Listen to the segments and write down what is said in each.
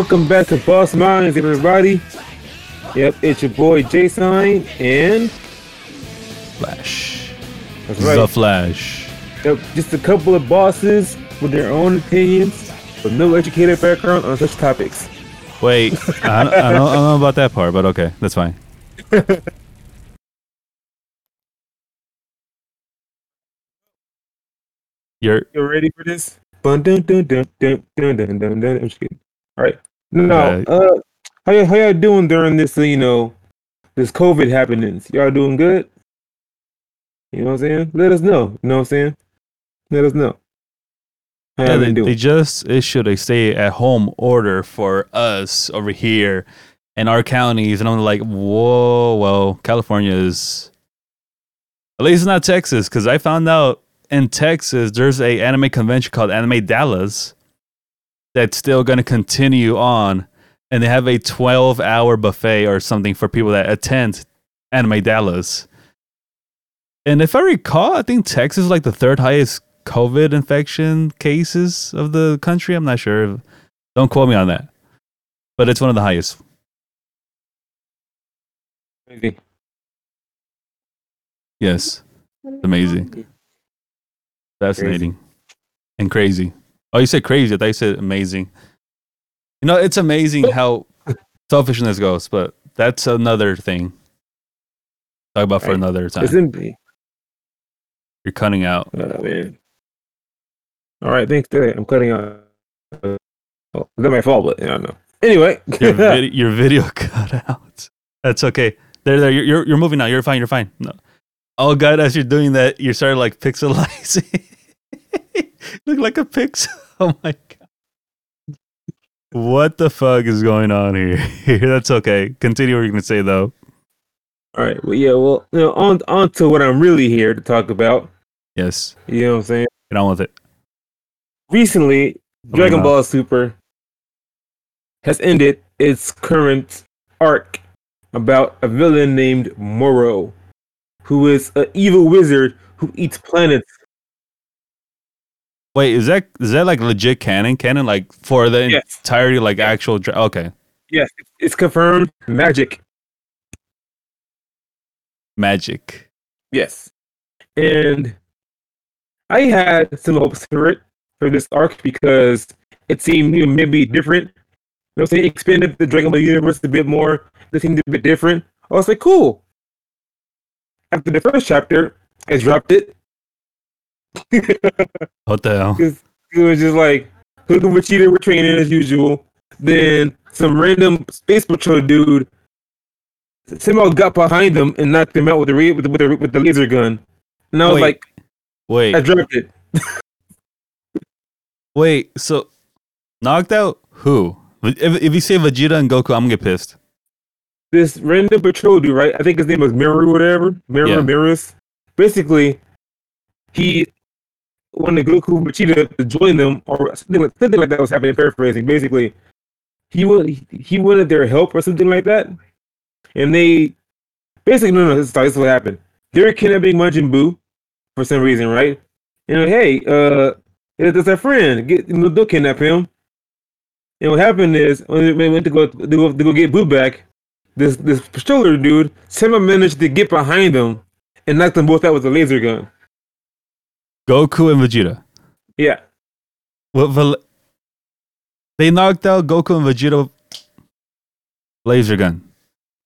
Welcome back to Boss Minds, everybody. Yep, it's your boy Jason and Flash. that's right. The Flash. Yep, just a couple of bosses with their own opinions, with no educated background on such topics. Wait, I, don't- I, don't, I don't know about that part, but okay, that's fine. You're You ready for this? Dun dun dun dun dun dun dun dun dun. I'm just kidding. All right. No, Okay. uh, how y- how y'all doing during this? uh, You know, this COVID happenings. Y'all doing good? You know what I'm saying? Let us know. You know what I'm saying? Let us know. How yeah, they, they just issued a stay at home order for us over here in our counties, and I'm like, whoa, well, California is at least not Texas, because I found out in Texas there's a anime convention called Anime Dallas that's still going to continue on, and they have a 12 hour buffet or something for people that attend Anime Dallas. And if I recall, I think Texas is like the third highest COVID infection cases of the country. I'm not sure. Don't quote me on that. But it's one of the highest. Maybe. Yes. Amazing. Fascinating. And crazy. Oh, you said crazy. I thought you said amazing. You know, it's amazing how selfishness goes, but that's another thing. Talk about for another time. Isn't it? You're cutting out. Oh man. All right, thanks. Today. I'm cutting out. Uh, oh, that my fault? But I don't know. Anyway, Your, vid- your video cut out. That's okay. There, there. You're, you're, you're moving now. You're fine. You're fine. No. Oh God, as you're doing that, you're starting like pixelizing. Look like a pixel. Oh my God. What the fuck is going on here? That's okay. Continue what you're gonna say though. all right. Well, yeah. Well, you know, on on to what I'm really here to talk about. Yes. You know what I'm saying? Get on with it. Recently, my Dragon Ball Super has ended its current arc about a villain named Moro, who is an evil wizard who eats planets. Wait, is that is that like legit canon? Canon like for the Yes. entirety, like actual? Dra- okay, Yes, it's confirmed. Magic. magic. Yes. And I had some hopes for it for this arc because it seemed you know, maybe different. You know, what I'm saying expanded the Dragon Ball universe a bit more. It seemed a bit different. I was like, cool. After the first chapter, I dropped it. What the hell? It was just like Hook and Vegeta were training as usual. Then some random space patrol dude somehow got behind them and knocked them out with the re- with the, with the, with the laser gun. And I was Wait. like, Wait, I dropped it. Wait, so knocked out who? If, if you say Vegeta and Goku, I'm gonna get pissed. this random patrol dude, right? I think his name was Miru whatever. Miru Yeah. Merus. Basically, he wanted Goku and Vegeta to join them or something like, something like that was happening, paraphrasing. Basically, he wanted, he wanted their help or something like that. And they basically, no, no, this is, this is what happened. They were kidnapping Majin Buu for some reason, right? You know, hey, uh, it's our friend. Get, you know, they'll kidnap him. And what happened is when they went to go to go, to go get Boo back, this this patroller dude somehow managed to get behind them and knock them both out with a laser gun. Goku and Vegeta. Yeah, What? Val- they knocked out Goku and Vegeta. Laser gun.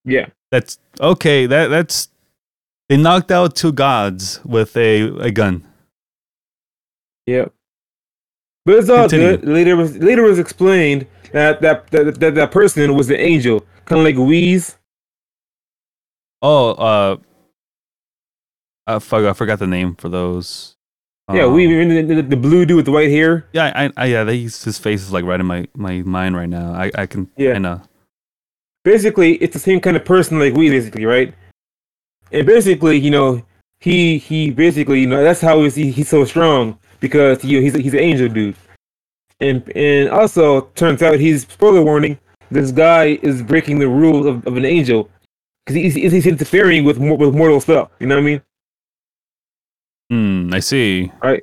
yeah, That's okay. That that's they knocked out two gods with a a gun. yeah. But it's all Continue. good. Later was later was explained that that that, that, that person was the angel, kind of like Whis. Oh, uh, I fuck, I forgot the name for those. Yeah, Um, we the, the, the blue dude with the white hair. Yeah, I, I yeah, they, his face is like right in my my mind right now. I I can Yeah. I know. Basically, it's the same kind of person like we basically, right? and basically, you know, he he basically, you know, that's how he's he, he's so strong because you know, he's he's an angel dude, and and also turns out he's spoiler warning. This guy is breaking the rules of, of an angel because he's, he's interfering with with mortal stuff. You know what I mean? Hmm, I see. I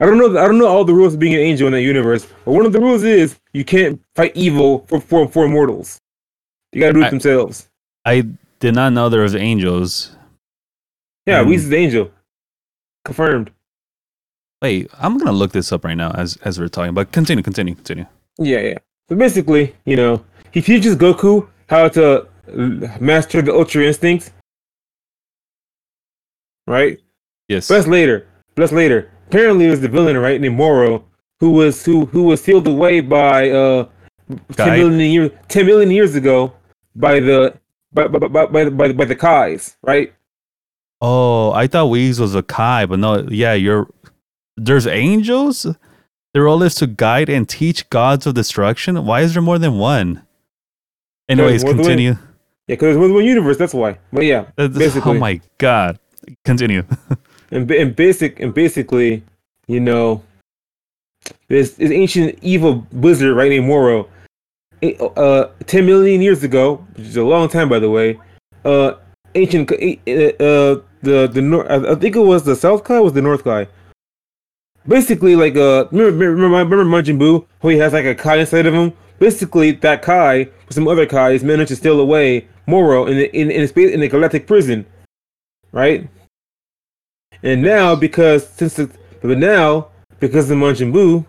don't know. I don't know all the rules of being an angel in that universe, but one of the rules is you can't fight evil for for, for mortals. You gotta do it I- themselves. I did not know there was angels. Yeah, Hmm. Whis is the angel. Confirmed. Wait, I'm gonna look this up right now as as we're talking. But continue, continue, continue. Yeah, yeah. So basically, you know, he teaches Goku how to master the Ultra Instincts. Right? Yes. That's later. That's later. Apparently, it was the villain, right, named Moro, who was who who was sealed away by uh ten Guy. million years ten million years ago by the by by by by, by, by the Kais, right? Oh, I thought Whis was a Kai, but no. Yeah, you're. There's angels. Their role is to guide and teach gods of destruction. Why is there more than one? Anyways, more continue. Yeah, because it was one universe. That's why. But yeah, That's- basically. oh my god. Continue. and, and basic and basically, you know, this this ancient evil wizard right named Moro, uh, ten million years ago, which is a long time by the way, uh, ancient eh, uh the the north I think it was the south guy was the north guy. Basically, like uh, remember remember, remember Majin who he has like a Kai inside of him. Basically, that Kai with some other Kais managed to steal away Moro in the, in in a space in the galactic prison, right? And now, because since the, but now because of Buu,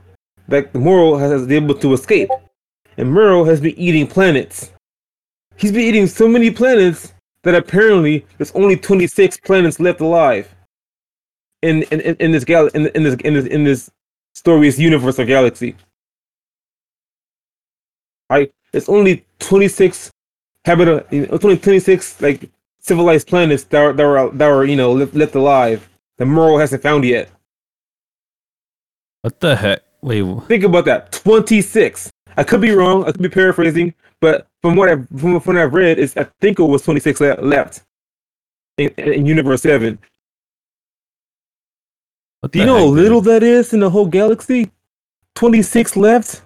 that Moro has been able to escape, and Moro has been eating planets. He's been eating so many planets that apparently there's only 26 planets left alive in in, in, in this gal in, in this in this in this story's universe or galaxy. Right? It's only 26 habit it's only 26 like civilized planets that are that are that are you know left alive that Moro hasn't found yet. What the heck? Wait. Think about that. 26. I could be wrong. I could be paraphrasing, but from what I from what I've read, is I think it was 26 le- left in, in Universe Seven. What Do you the know how heck, dude? little that is in the whole galaxy? 26 left.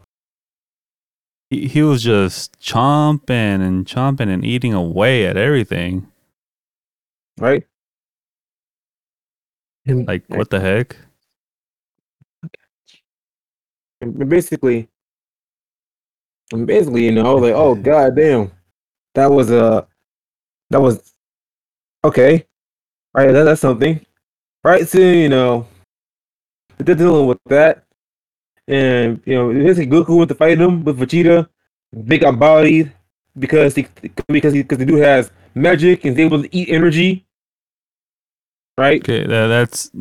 He, he was just chomping and chomping and eating away at everything. Right. And Like, what the heck? and basically, and basically, you know, I was like, oh god damn, that was uh, that was okay. All right, that, that's something. Right, so you know, they're dealing with that, and you know, basically Goku went to fight him with Vegeta. They got bodied because he because he because the dude has magic and is able to eat energy. Right. Okay, that, that's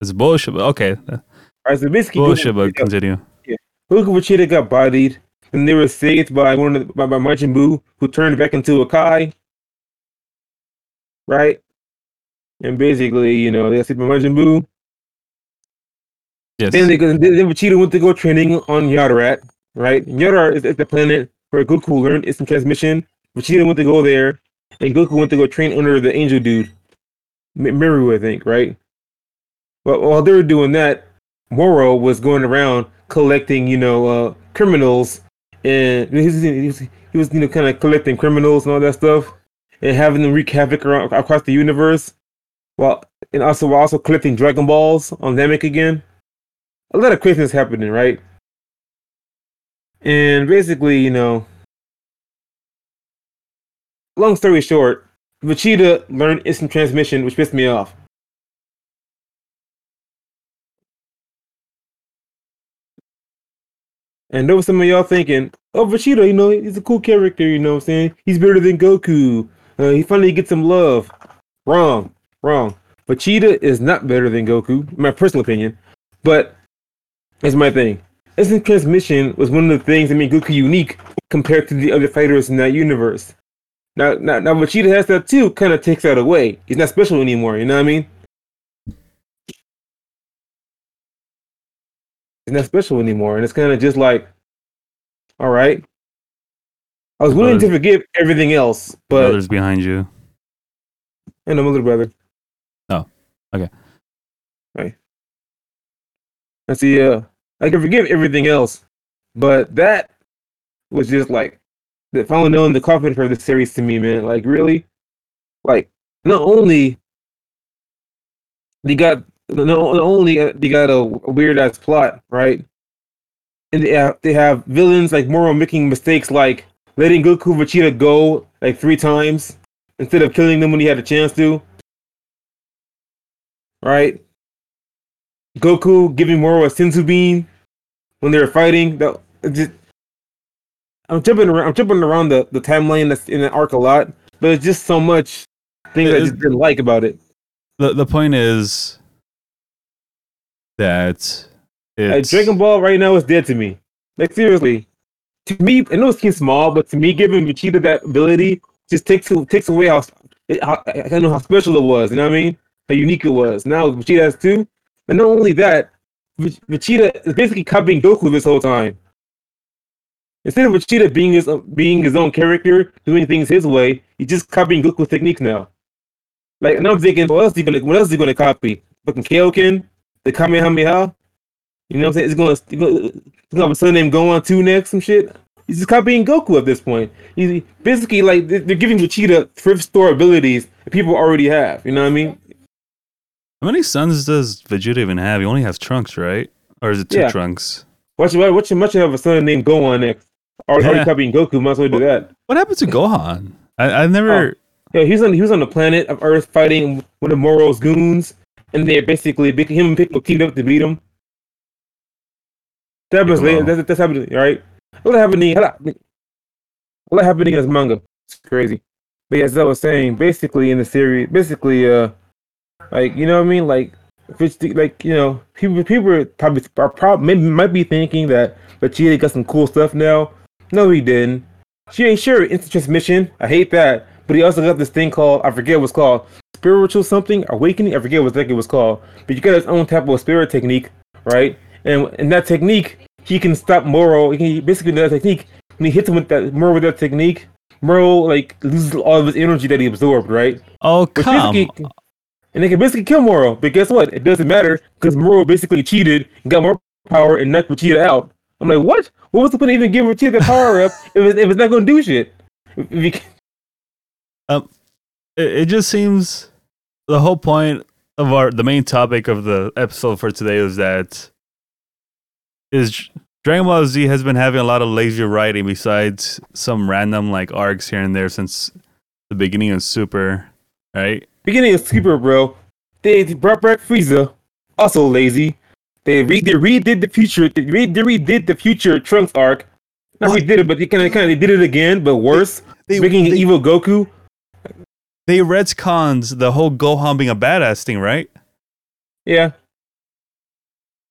that's bullshit. But okay, right. So basically, bullshit. But continue. Goku and Vegeta got bodied, and they were saved by one of the, by, by Majin Buu, who turned back into a Kai. Right. And basically, you know, they got saved by Majin Buu. Yes. Then they then Vegeta went to go training on Yardrat, right? And Yardrat is, is the planet where Goku learned instant transmission. Vegeta went to go there, and Goku went to go train under the Angel Dude, Miru, I think, right? But while they were doing that, Moro was going around collecting, you know, uh, criminals, and he was, he was, he was you know, kind of collecting criminals and all that stuff, and having them wreak havoc around, across the universe, while and also while also collecting Dragon Balls on Namek again a lot of craziness happening, right? And basically, you know, long story short, Vegeta learned instant transmission, which pissed me off. And there was some of y'all thinking, oh, Vegeta, you know, he's a cool character, you know what I'm saying? He's better than Goku. Uh, he finally gets some love. Wrong, wrong. Vegeta is not better than Goku, my personal opinion. But it's my thing. Instant transmission was one of the things that made Goku unique compared to the other fighters in that universe. Now, now, now Vegeta has that too. Kind of takes that away. He's not special anymore. You know what I mean? He's not special anymore, and it's kind of just like, all right. I was willing to forgive everything else, but Brothers behind you. And my little brother. Oh, okay. Right. I see. Uh, I can forgive everything else, but that was just like the final nail in the coffin for the series to me, man. Like really, like not only they got not only they got a weird ass plot, right? And they have, they have villains like Moro making mistakes like letting Goku Vegeta go like three times instead of killing them when he had a chance to. Right? Goku giving Moro a Senzu bean when they were fighting. That just I'm jumping around. I'm jumping around the, the timeline that's in the arc a lot, but it's just so much things I just didn't like about it. The the point is that it's Dragon Ball right now is dead to me. Like seriously, to me, I know it seems small, but to me, giving Vegeta that ability just takes takes away how, how I don't know how special it was. You know what I mean? How unique it was. Now Vegeta has two, and not only that, Ve- Vegeta is basically copying Goku this whole time. Instead of Vegeta being his being his own character, doing things his way, he's just copying Goku's techniques now. Like, and I'm thinking, what else is he gonna what else is he gonna copy? Fucking Kaioken, the Kamehameha. You know what I'm saying? It's gonna, it's gonna, it's gonna have a son named Gohan 2 next, some shit. He's just copying Goku at this point. He's basically like they're giving Vegeta thrift store abilities that people already have. You know what I mean? how many sons does Vegeta even have? He only has Trunks, right? Or is it two Yeah. Trunks? Watch watch much have a son named Gohan next. Already, already Yeah. copying Goku, might as well do that. What happened to Gohan? I, I've never. Yeah, he was on he was on the planet of Earth fighting one of Moro's goons, and they basically Big- him and Piccolo teamed up to beat him. That was Piccolo. that's, that's happening, right? What happening? What happening in this manga? It's crazy. But as I was saying, basically in the series, basically, uh, like you know what I mean, like if it's the- like you know, people people are probably are probably maybe might be thinking that Vegeta got some cool stuff now. No, he didn't. She ain't sure instant transmission. I hate that. But he also got this thing called I forget what's called spiritual something awakening. I forget what that it was called. But you got his own type of spirit technique, right? And in that technique, he can stop Moro. He can basically that technique. When he hits him with that Moro with that technique, Moro like loses all of his energy that he absorbed, right? Oh Which come! And they can basically kill Moro. But guess what? It doesn't matter because Moro basically cheated and got more power and knocked Vegeta out. I'm like, what? What was the point of even giving Vegeta the power up if it's, if it's not going to do shit? You, um, It, it just seems the whole point of our the main topic of the episode for today is that is Dragon Ball Z has been having a lot of lazy writing besides some random like arcs here and there since the beginning of Super, right? beginning of Super, bro, they brought back Frieza, also lazy. They re they redid the future. They, re- they redid the future Trunks arc. Not What? redid it, but they kind of kind of did it again, but worse, They making they, evil Goku. they retcons the whole Gohan being a badass thing, right? Yeah.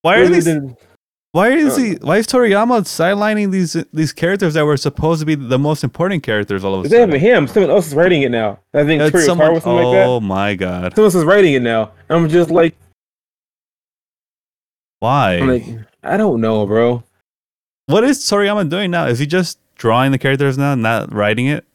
Why are these? Why is Uh, he? Why is Toriyama sidelining these these characters that were supposed to be the most important characters all of a They have sudden? him. Someone else is writing it now. I think That's someone- or something like that. oh my god! Someone else is writing it now. I'm just like, Why? I'm like, I don't know, bro. what is Toriyama doing now? Is he just drawing the characters now, not writing it?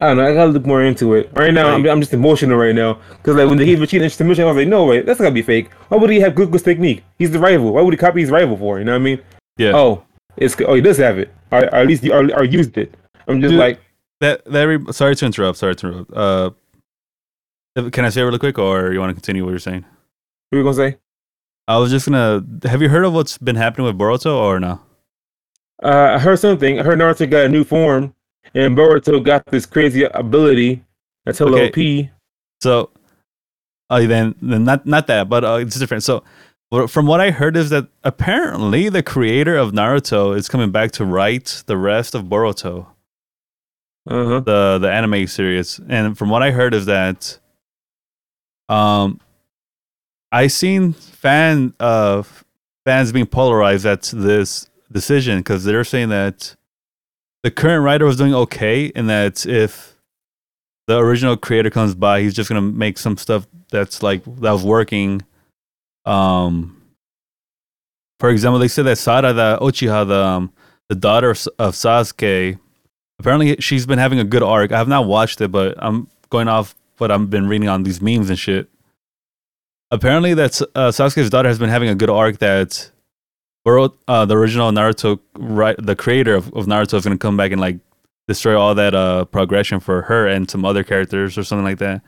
I don't know. I gotta look more into it. Right now, I'm, I'm just emotional right now because like when they gave Vegeta instant mission, I was like, no way, that's gotta be fake. Why would he have Goku's technique? He's the rival. Why would he copy his rival for? You know what I mean? Yeah. Oh, it's oh he does have it, or, or at least or, or used it. I'm just Dude. like, That that. Re- sorry to interrupt. Sorry to interrupt. Uh, can I say it really quick, or you want to continue what you're saying? what are you gonna say? I was just gonna. Have you heard of what's been happening with Boruto, or no? Uh, I heard something. I heard Naruto got a new form, and Boruto got this crazy ability. That's hella Okay. OP. So, uh, then then not not that, but uh, it's different. So, from what I heard is that apparently the creator of Naruto is coming back to write the rest of Boruto. Uh huh. the the anime series and from what i heard is that um i seen fan uh fans being polarized at this decision because they're saying that the current writer was doing okay and that if the original creator comes by he's just gonna make some stuff that's like that was working um for example they said that Sada the Uchiha the um, the daughter of Sasuke apparently she's been having a good arc. I have not watched it, but I'm going off what I've been reading on these memes and shit. Apparently, that's uh, Sasuke's daughter has been having a good arc. That Boro, uh, the original Naruto, right, the creator of, of Naruto, is going to come back and like destroy all that uh progression for her and some other characters or something like that.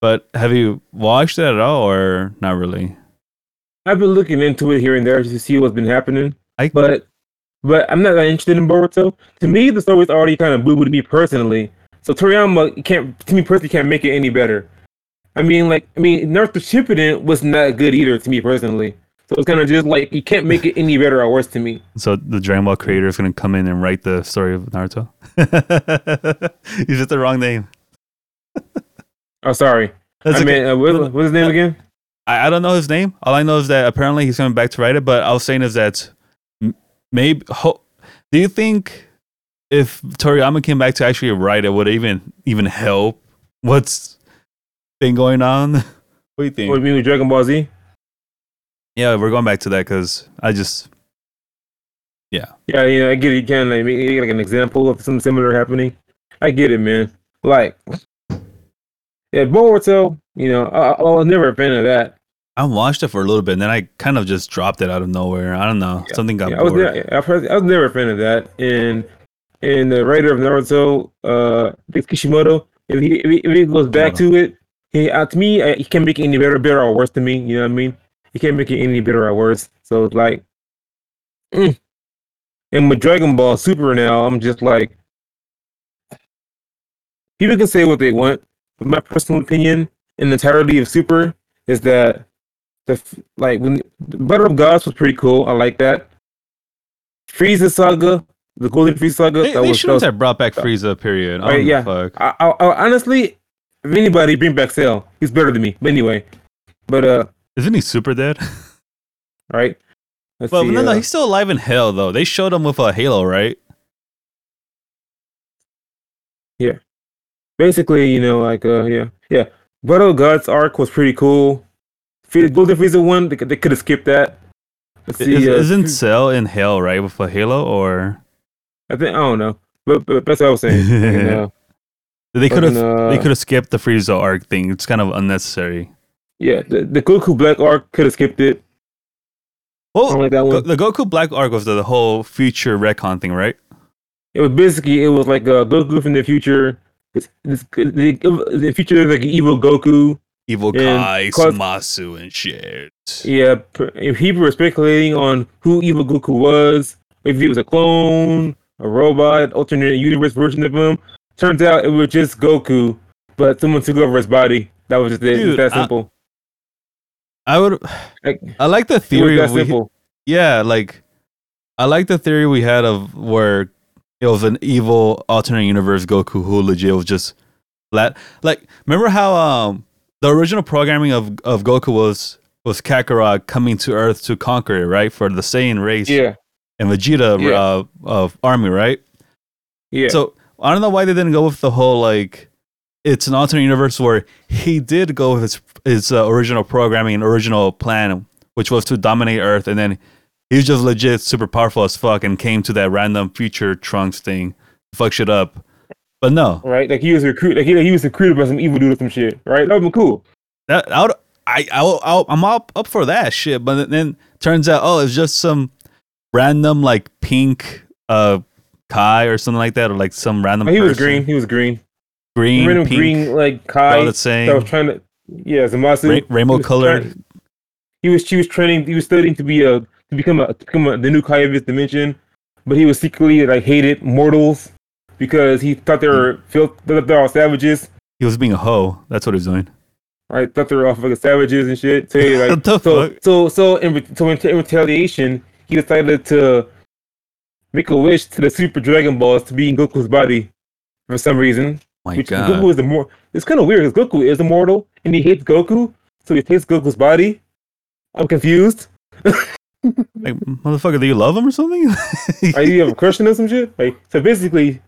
But have you watched that at all, or not really? I've been looking into it here and there just to see what's been happening. I- but but I'm not that interested in Boruto. To me, the story's already kind of boo to me personally. So Toriyama can't, to me personally, can't make it any better. I mean, like, I mean, Shippuden was not good either to me personally. So it's kind of just like you can't make it any better or worse to me. So the Dragon Ball creator is going to come in and write the story of Naruto. you said the wrong name. Oh, sorry. That's I okay. mean, uh, what, what's his name again? I, I don't know his name. All I know is that apparently he's coming back to write it. But I was saying is that maybe. Ho- do you think if Toriyama came back to actually write it, would it even even help? What's been going on? What do you think? What do you mean with Dragon Ball Z? yeah, we're going back to that because I just Yeah, yeah, yeah. I get it. You can like make like an example of something similar happening. I get it, man. Like, yeah, Boruto. You know, I, I was never a fan of that. I watched it for a little bit and then I kind of just dropped it out of nowhere. I don't know. Yeah. Something got Yeah, I was, bored. ne- I was never a fan of that. And and the writer of Naruto, uh, Kishimoto, if he, if he goes back to it, he uh, to me uh, he can't make it any better, better or worse to me. You know what I mean? He can't make it any better or worse. So it's like, mm. and with Dragon Ball Super now, I'm just like, people can say what they want, but my personal opinion in the entirety of Super is that the like when the Battle of Gods was pretty cool. I like that. Frieza saga, the Golden Frieza saga. They, that they was, shouldn't was have brought back Frieza, period. I Right, yeah. Fuck. I, I, I, honestly, if anybody bring back Cell, he's better than me. But anyway, but uh, Isn't he super dead? right. Let's well, see, no, no, uh, he's still alive in hell, though. They showed him with a halo, right? Yeah. Basically, you know, like uh, yeah, yeah. Battle of Gods arc was pretty cool. Fri- Golden Frieza one, they, could- they could have skipped that. Let's see, Is, uh, isn't Cell in hell, right, with a halo? Or I think I don't know, but, but that's what I was saying. you know. They could have uh, they could have skipped the Frieza arc thing. It's kind of unnecessary. Yeah, the, the Goku Black arc could have skipped it. Well, like that Go- one. the Goku Black arc was the, the whole future retcon thing, right? It was basically it was like uh, Goku from the future. It's, it's, the, the future is like evil Goku. Evil Kai, cause- Zamasu, and shit. Yeah, if people were speculating on who evil Goku was, if he was a clone, a robot, alternate universe version of him, turns out it was just Goku, but someone took over his body. That was just it. It was that simple. I would. Like, I like the theory. that we- simple. yeah, like I like the theory we had of where it was an evil alternate universe Goku who legit was just flat. Like, remember how um the original programming of of Goku was was Kakarot coming to Earth to conquer it, right? For the Saiyan race Yeah, and Vegeta Yeah. uh, of army, right? yeah. So I don't know why they didn't go with the whole like it's an alternate universe where he did go with his his uh, original programming and original plan, which was to dominate Earth, and then he was just legit super powerful as fuck and came to that random future Trunks thing, fuck shit up. But no, right? Like he was recruit, like he, he was recruited by some evil dude or some shit, right? That would be cool. that I would, I I I'm up up for that shit. But then turns out, oh, it's just some random like pink uh Kai or something like that, or like some random. Oh, he was green. He was green. green, Random pink. green like Kai the same. that was trying to. Yeah, Zamasu. Ra- rainbow He was colored. trying- He was. She was training. He was studying to be a to become a to become a, the new Kai of his dimension, but he was secretly like hated mortals because he thought they hmm. were filth. Thought they were all savages. He was being a hoe. That's what he was doing. Right? Thought they were all fucking savages and shit. So like so so so in, so in retaliation, he decided to make a wish to the Super Dragon Balls to be in Goku's body for some reason. My which God. Goku is the more. It's kind of weird because Goku is immortal and he hates Goku, so he takes Goku's body. I'm confused. Like, motherfucker, do you love him or something? Are you have a crush on him or some shit? Like so, basically,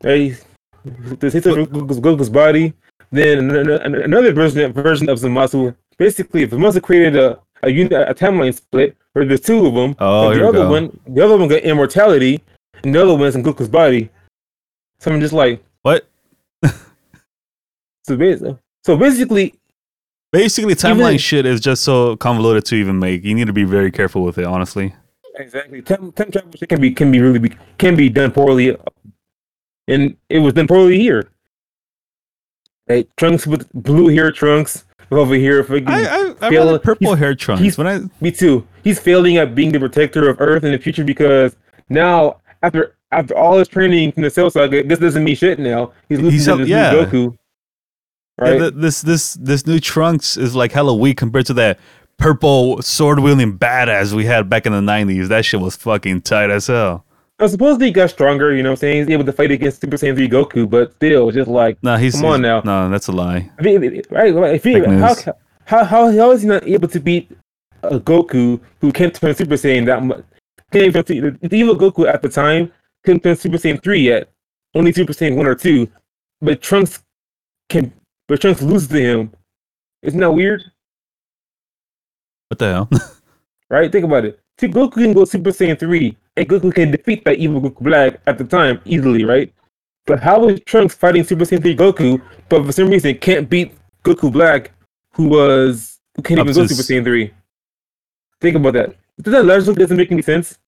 hey, this hits Goku's, Goku's body. Then an- an- another version version of Zamasu. Basically, if Zamasu created a a, unit, a timeline split where there's two of them, oh, here the other go. one, the other one got immortality, and the other one's in Goku's body. So I'm just like, What? so basically, So basically, Basically, timeline Even- shit is just so convoluted to even make. You need to be very careful with it, honestly. exactly time, time travel shit can be can be really be, can be done poorly, and it was done poorly here. Right, Trunks with blue hair, Trunks over here. Freaking, I I, I purple hair trunks. he's- When I me too. He's failing at being the protector of Earth in the future because now after after all his training from the Cell Saga, this doesn't mean shit now. He's losing He's to this yeah. new Goku. Yeah, Right. th- this this this new Trunks is like hella weak compared to that purple sword wielding badass we had back in the nineties. That shit was fucking tight as hell. Supposedly he got stronger, you know what I'm saying? He's able to fight against Super Saiyan 3 Goku, but still, just like, Nah, he's Come on now. No, that's a lie. I mean, right? If he, how, how, how, how is he not able to beat a Goku who can't turn Super Saiyan that much? Can't even, the the evil Goku at the time couldn't turn Super Saiyan 3 yet, only Super Saiyan 1 or 2, but Trunks can, but Trunks loses to him. Isn't that weird? What the hell? Right? Think about it. See, Goku can go Super Saiyan 3, and Goku can defeat that evil Goku Black at the time easily, right? But how is Trunks fighting Super Saiyan 3 Goku, but for some reason can't beat Goku Black, who was who can't Up even go Super Saiyan 3? Think about that. Does that logic doesn't make any sense?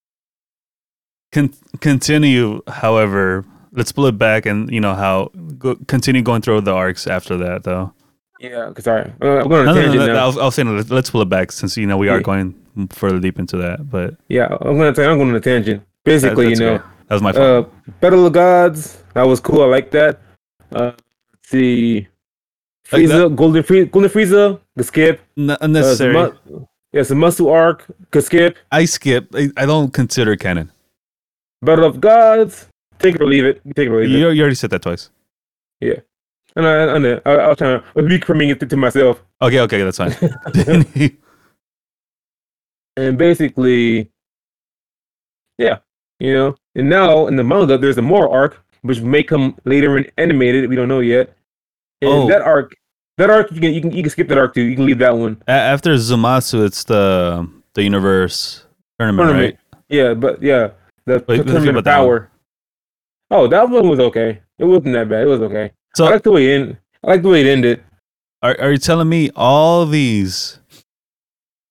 Con- continue, however, let's pull it back and you know how go- continue going through the arcs after that though. Yeah, because sorry, uh, I'm going on No, a no, no, tangent no, now. I was, I was saying let's, pull it back since you know we are Yeah. going further deep into that. But Yeah, I'm going to I'm going on a tangent. Basically, that's you know, okay. that was my fault. uh, Battle of Gods. That was cool. I like that. Uh, let's see, Like Frieza, Golden Frieza, Golden Frieza, the skip. N- Uh, unnecessary. a mu- yeah, it's a muscle arc. Could skip. I skip. I, I don't consider canon. Battle of Gods. Take it or leave it. Take it or leave You, it. you already said that twice. And I, I, I, I, I was trying to I was it to, myself. Okay, okay, that's fine. and basically, yeah, you know. And now in the manga, there's a Moro arc which may come later in animated. We don't know yet. And Oh. that arc, that arc, you can you can you can skip that arc too. You can leave that one. A- After Zamasu, it's the the universe tournament, Tournament. right? Yeah, but yeah, the, Wait, the tournament of about that Oh, that one was okay. It wasn't that bad. It was okay. So I like the way it ended. I like the way it ended. Are are you telling me all these?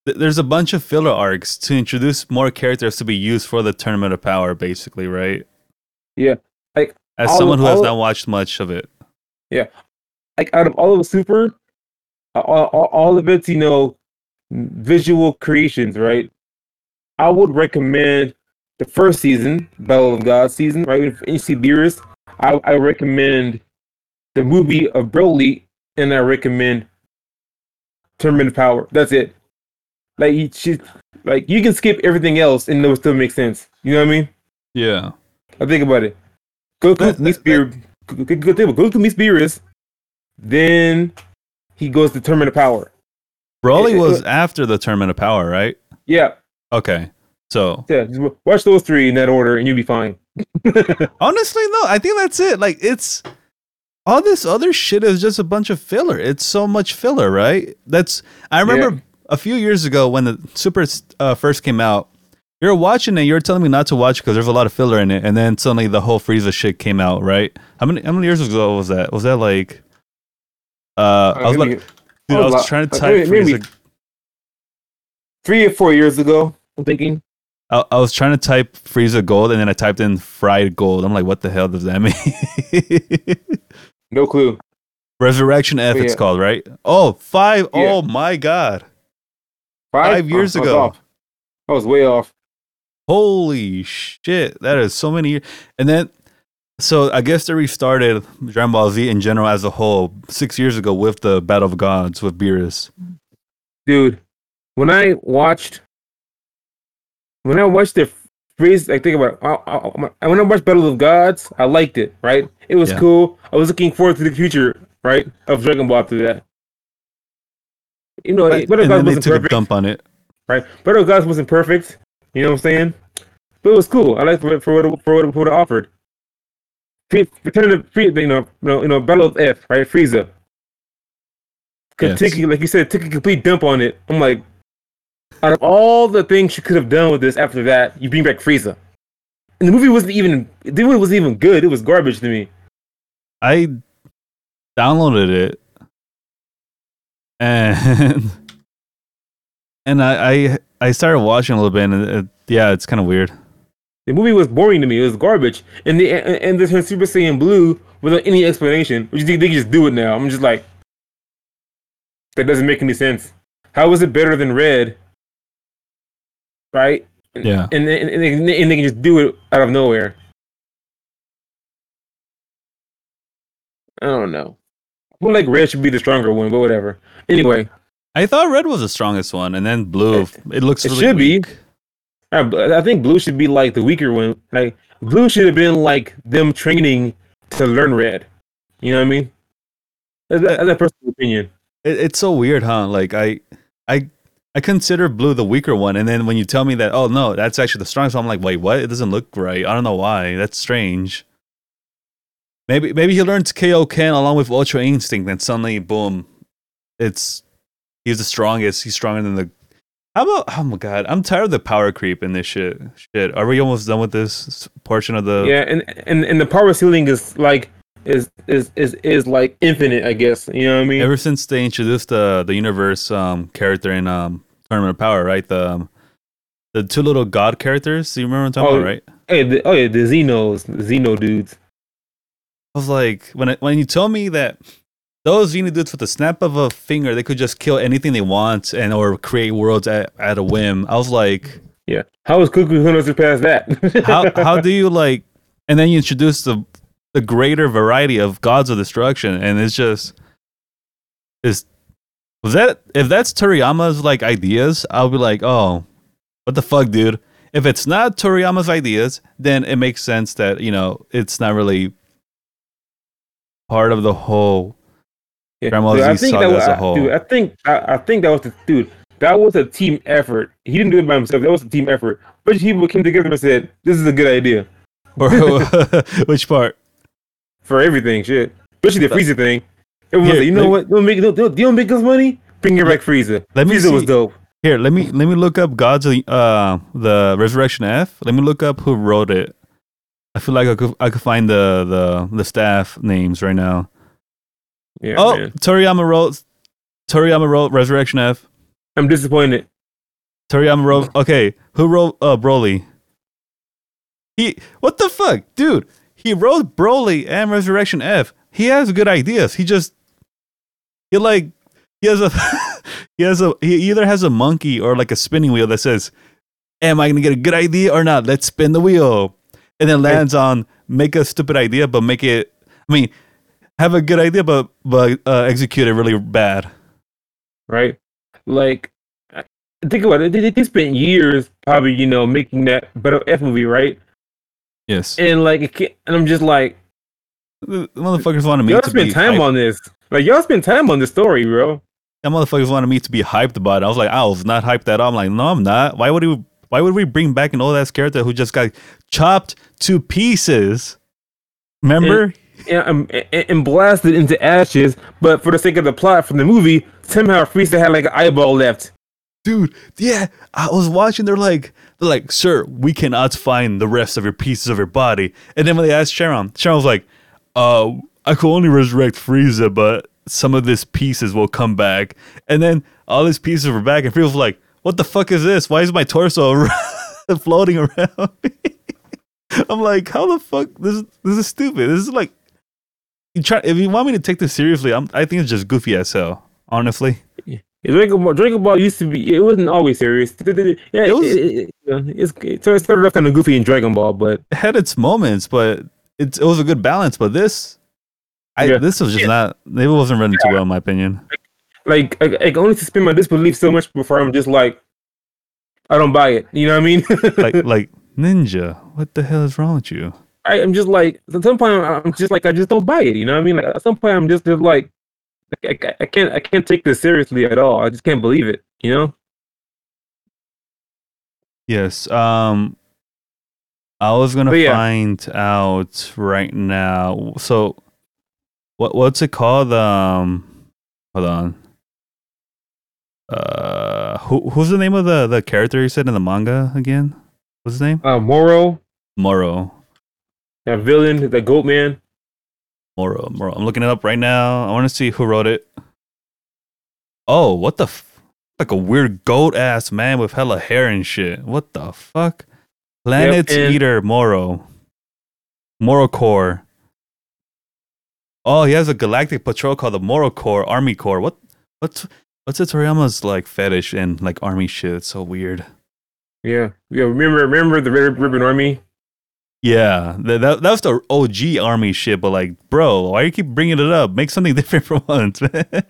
th- There's a bunch of filler arcs to introduce more characters to be used for the tournament of power, basically, right? Yeah, like, As all- someone who has not watched much of it, Yeah, like out of all of super, all, all, all of it's you know, visual creations, right? I would recommend the first season, Battle of God season, right? If you see Beerus, I I recommend the movie of Broly, and I recommend Tournament of Power. That's it. Like you like you can skip everything else and it will still make sense. You know what I mean? yeah. I think about it. Goku That- meets that- Beer. Good, good, good thing. Goku meets Beerus. Then he goes to Tournament of Power. Broly it- was after the tournament of power, right? Yeah, Okay, so yeah. Just watch those three in that order, and you'll be fine. honestly, no, I think that's it. Like it's all this other shit is just a bunch of filler. It's so much filler, right? That's I remember Yeah. a few years ago when the Super uh, first came out. You were watching it. You were telling me not to watch because there's a lot of filler in it, and then suddenly the whole Frieza shit came out, right? How many how many years ago was that? Was that like? Uh, I was about, maybe dude, I was lot- trying to uh, type maybe- Frieza. three or four years ago. I'm thinking. I, I was trying to type Frieza gold, and then I typed in fried gold. I'm like, what the hell does that mean? No clue. Resurrection F, it's Yeah. called, right? Oh, five. Yeah. Oh my god. Five, Five years Oh, I was ago. I was way off. Holy shit. That is so many years. And then, so I guess they restarted Dragon Ball Z in general as a whole six years ago with the Battle of Gods with Beerus. dude. When I watched, when I watched the phrase, I think about it, I, I, I- when I watched Battle of Gods, I liked it. Right, it was Yeah. cool. I was looking forward to the future, right, of Dragon Ball after that. You know, But- Battle of Gods wasn't perfect, dump on it. right? Battle of Gods wasn't perfect. You know what I'm saying? But it was cool. I liked it for what it, for what it, for what it offered. Return to free, you know, you know, you know, Battle of F, right? Frieza. Yes. take, like you said, took a complete dump on it. I'm like, out of all the things you could have done with this after that, you bring back Frieza. And the movie wasn't even, the movie wasn't even good. It was garbage to me. I downloaded it and and I I, I started watching a little bit, and it, yeah, it's kind of weird. The movie was boring to me. It was garbage, and the and the Super Saiyan Blue without any explanation. Which they, they just do it now. I'm just like, that doesn't make any sense. How is it better than Red? Right? Yeah. And and, and, they, and they can just do it out of nowhere. I don't know. Feel like Red should be the stronger one, but whatever. Anyway, I thought red was the strongest one, and then blue. It looks It really should be. I, I think Blue should be like the weaker one. Like Blue should have been like them training to learn Red. You know what I mean? That's, that's a personal opinion. It, it's so weird, huh? Like I, I, I consider blue the weaker one, and then when you tell me that, oh no, that's actually the strongest, I'm like, wait, what? It doesn't look right. I don't know why. That's strange. Maybe maybe he learns Kaioken along with Ultra Instinct, and suddenly, boom, it's he's the strongest. He's stronger than the. How about? Oh my god, I'm tired of the power creep in this shit. Shit, are we almost done with this portion of the? Yeah, and, and and the power ceiling is like is is is is like infinite. I guess you know what I mean. Ever since they introduced the the universe um character in um Tournament of Power, right? The um, the two little god characters. You remember what I'm talking Oh, about, right? hey, the, oh yeah, the Zenos, the Zeno dudes. I was like, when it, when you told me that those Zeno dudes with the snap of a finger, they could just kill anything they want and or create worlds at, at a whim. I was like, Yeah, how is Cuckoo gonna surpass that? how how do you like? And then you introduce the the greater variety of gods of destruction, and it's just is was that if that's Toriyama's like ideas, I'll be like, oh, what the fuck, dude. If it's not Toriyama's ideas, then it makes sense that you know it's not really part of the whole. Yeah, dude, I think that was, as a I- whole. Dude, I think I, I think that was the dude. That was a team effort. He didn't do it by himself. That was a team effort. But people came together and said, "This is a good idea Or which part? For everything." Shit, especially the Frieza thing. Everyone's like, "You know what? Don't make don't, don't, don't make us money. Bring it back, Frieza. Let me Frieza was dope. Here, let me let me look up Gods uh the Resurrection F. Let me look up who wrote it. I feel like I could I could find the the the staff names right now. Yeah, oh, man. Toriyama wrote Toriyama wrote Resurrection F. I'm disappointed. Toriyama wrote okay. Who wrote uh Broly? He what the fuck, dude? He wrote Broly and Resurrection F. He has good ideas. He just he like he has a he has a he either has a monkey or like a spinning wheel that says, "Am I gonna get a good idea or not? Let's spin the wheel," and then lands on make a stupid idea but make it. I mean, have a good idea but but uh, execute it really bad. right? Like, think about it. They, they spent years probably, you know, making that better F movie, right? Yes, And like, it can't, and I'm just like, the the motherfuckers wanted me y'all to spend be time hyped. on this. Like, y'all spend time on this story, bro. That motherfuckers wanted me to be hyped about it. I was like, I was not hyped at all. I'm like, no, I'm not. Why would we? Why would we bring back an old ass character who just got chopped to pieces? Remember? And, um, and, and blasted into ashes, but for the sake of the plot from the movie, somehow Frieza had like an eyeball left. dude yeah i was watching they're like they're like sir we cannot find the rest of your pieces of your body. And then when they asked Shenron Shenron was like uh i could only resurrect frieza but some of these pieces will come back. And then all these pieces were back and frieza was like what the fuck is this? Why is my torso floating around i'm like how the fuck? This is this is stupid. This is like you try if you want me to take this seriously i'm i think it's just goofy as hell honestly. Yeah, Dragon Ball, Dragon Ball used to be. It wasn't always serious. Yeah, It it was- it, it, it's, it started off kind of goofy in Dragon Ball, but it had its moments, but it it was a good balance. But this, I Yeah. this was just not. It wasn't running too well, in my opinion. like I, I can only suspend my disbelief so much before I'm just like, I don't buy it. You know what I mean? Like like ninja, what the hell is wrong with you? I, I'm just like at some point I'm I'm just like I just don't buy it. You know what I mean? Like, at some point I'm just, just like I, I, I can't I can't take this seriously at all. I just can't believe it. You know? Yes. Um, I was gonna yeah. find out right now. So, what what's it called? Um, hold on. Uh, who who's the name of the the character you said in the manga again? What's his name? Uh, Moro, Moro. that villain, the Goat Man. Moro. Moro. I'm looking it up right now. I want to see who wrote it. Oh, what the? F- like a weird goat ass man with hella hair and shit. What the fuck? Planet and- Eater Moro. Moro Corps. Oh, he has a galactic patrol called the Moro Corps, Army Corps. What? What's what's it Toriyama's like fetish and like army shit? It's so weird. Yeah, yeah. Remember, remember the Red Ribbon Army? Yeah, that, that that was the OG army shit. But like, bro, why you keep bringing it up? Make something different for once, man.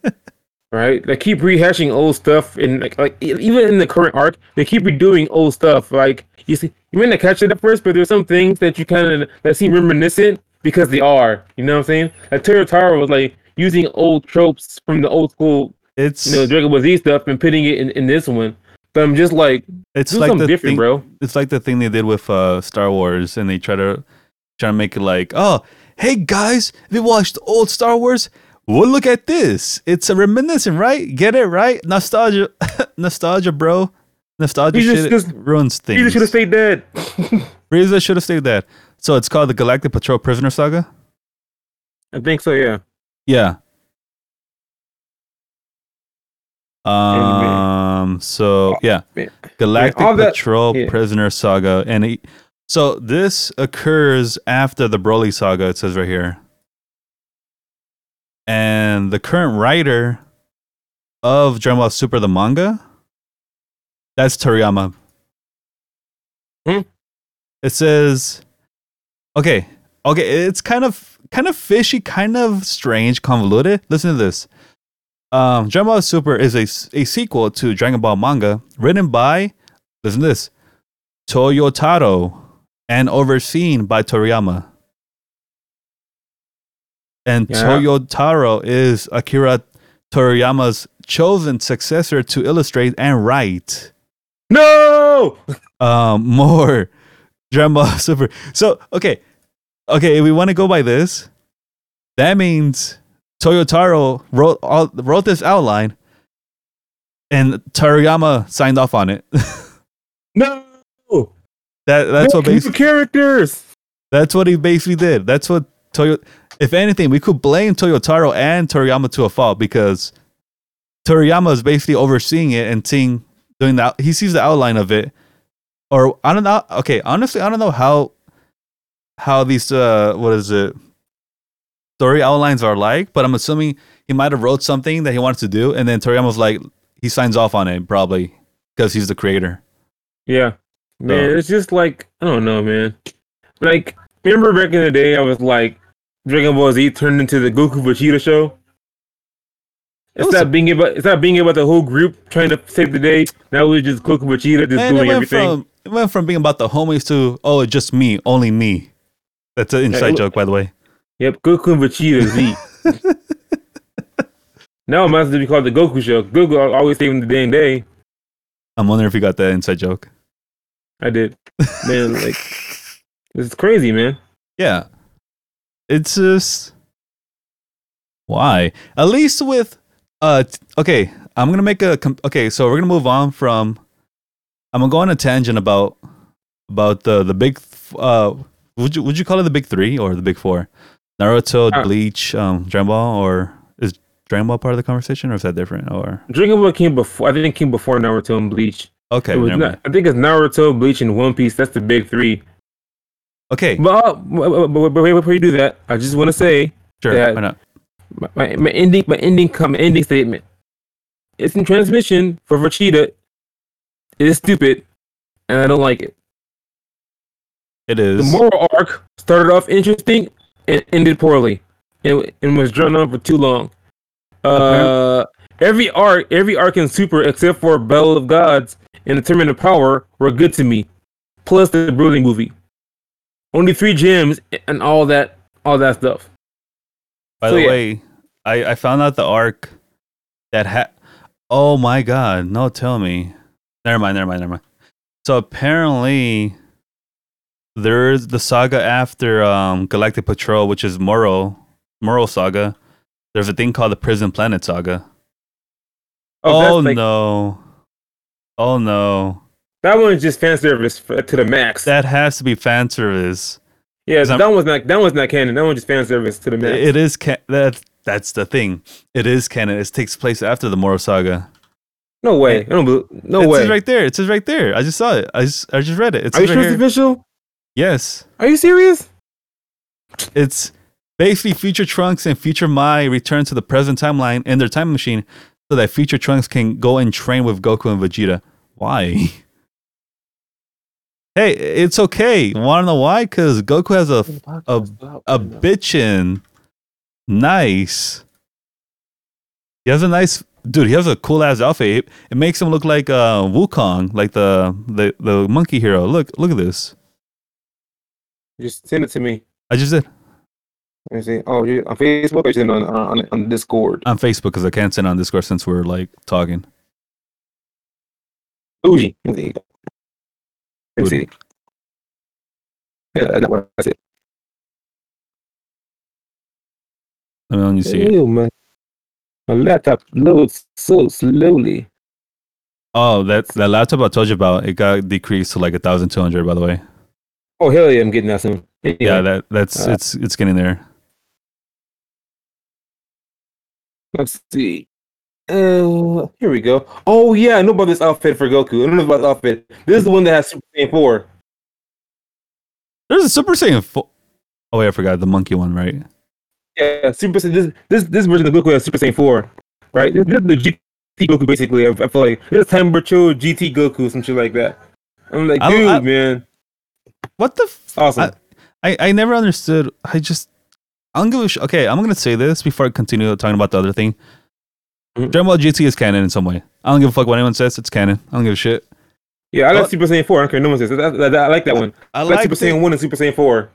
Right? They keep rehashing old stuff, and like, like even in the current arc, they keep redoing old stuff. Like you see, you may not catch it at first, but there's some things that you kind of that seem reminiscent because they are. You know what I'm saying? Like Toyotaro was like using old tropes from the old school, It's you know, Dragon Ball Z stuff, and putting it in, in this one. But I'm just like, it's do like something the different, thing, bro. It's like the thing they did with uh, Star Wars, and they try to try to make it like, oh, hey guys, if you watched old Star Wars, well, look at this. It's a reminiscent, right? Get it right? Nostalgia, nostalgia, bro. Nostalgia Jesus shit just- ruins things. You should have stayed dead. Frieza should have stayed dead. So it's called the Galactic Patrol Prisoner Saga. I think so. Yeah. Yeah. man- Um. So yeah, man. Galactic all that- Patrol yeah. Prisoner Saga, and so this occurs after the Broly saga. It says right here, and the current writer of Dragon Ball Super the manga, that's Toriyama. Hmm. It says, okay, okay, it's kind of kind of fishy, kind of strange, convoluted. Listen to this. Um, Dragon Ball Super is a, a sequel to Dragon Ball manga written by, listen to this, Toyotaro and overseen by Toriyama. And Yeah. Toyotaro is Akira Toriyama's chosen successor to illustrate and write No. um, more Dragon Ball Super. So, okay, okay, if we want to go by this, that means Toyotaro wrote all, wrote this outline, and Toriyama signed off on it. No. that that's what Make new basically characters. that's what he basically did. That's what Toyo. If anything, we could blame Toyotaro and Toriyama to a fault because Toriyama is basically overseeing it and seeing doing that. He sees the outline of it, or I don't know. Okay, honestly, I don't know how how these uh what is it story outlines are like, but I'm assuming he might have wrote something that he wanted to do, and then Toriyama's like he signs off on it probably because he's the creator. Yeah, man, So- it's just like I don't know, man. Like, remember back in the day, I was like, Dragon Ball Z turned into the Goku Vegeta show. It's not a- being about it's not being about the whole group trying to save the day. Now we're just Goku Vegeta just And doing went everything. from it went from being about the homies to oh, it's just me, only me. That's an inside look- joke, by the way. Yep, Goku and Vegeta Z. now it might as well be called the Goku show. Goku always saving the damn day. I'm wondering if you got that inside joke. I did, man. like, this is crazy, man. Yeah, it's just why. At least with uh, t- okay, I'm gonna make a com- okay. So we're gonna move on from. I'm gonna go on a tangent about about the the big. Uh, would you would you call it the big three or the big four? Naruto, Uh, Bleach, um, Dragon Ball, or is Dragon Ball part of the conversation, or is that different? Or Dragon Ball came before. I think it came before Naruto and Bleach. okay, was never not, mind. I think it's Naruto, Bleach, and One Piece. That's the big three. okay, But, uh, but, but, but wait, before you do that, I just want to say sure, yeah. why not? my, my, my ending, my ending, come ending statement. It's in transmission for Vegeta. It is stupid, and I don't like it. It is. The Moro arc started off interesting and ended poorly, and, and was drawn on for too long. Uh, every arc, every arc in Super except for Battle of Gods and the Tournament of Power were good to me. Plus the Broly movie. Only three gems and all that, all that stuff. By So, the yeah. way, I, I found out the arc that had. Oh my god! No, tell me. Never mind. Never mind. Never mind. So apparently, there's the saga after um, Galactic Patrol, which is Moro Moro Saga. There's a thing called the Prison Planet Saga. Oh, that's like- no! Oh no! That one's just fan service to the max. That has to be fan service. yeah, 'cause I'm- that one's not that one's not canon. That one's just fan service to the max. It is ca- that that's the thing. It is canon. It takes place after the Moro saga. No way. I don't believe, no it way. says right there. It says right there. I just saw it. I just I just read it. It Are you says sure right it's official? Yes. Are you serious? It's basically future Trunks and future Mai return to the present timeline in their time machine so that future Trunks can go and train with Goku and Vegeta. Why? Hey, it's okay. Want to know why? Because Goku has a a a bitchin' nice. He has a nice dude. He has a cool ass outfit. It, it makes him look like uh, Wukong, like the the the monkey hero. Look, look at this. Just send it to me. I just did Let me see. Oh, you on Facebook or you send on on, on Discord? on Facebook because I can't send on Discord since we're like talking. Bougie. There you go. Let me see. Yeah, that's what I said. Let me only see. it. Ew, man. My laptop loads so slowly. Oh, that's that laptop I told you about. It got decreased to like a thousand two hundred. By the way, Oh hell yeah, I'm getting that soon. Anyway, yeah, that that's Uh, it's it's getting there. let's see. Uh, here we go. Oh yeah, I know about this outfit for Goku. I don't know about the outfit. This is the one that has Super Saiyan 4. There's a Super Saiyan. four. oh wait, I forgot the monkey one, right? Yeah, Super Saiyan. This this this version of Goku has Super Saiyan 4, right? This, this is the GT Goku basically. I, I feel like this Tamburcho GT Goku, some shit like that. I'm like, I- dude, I- man, What the? F- awesome. I I never understood. I just I don't give a sh- Okay, I'm gonna say this before I continue talking about the other thing. Mhm. Dragon Ball GT is canon in some way. I don't give a fuck what anyone says. It's canon. I don't give a shit. yeah, I like Super Saiyan 4. I don't care. No one says that, that- that- I like that one. I I like like Super Saiyan 1 and Super Saiyan 4.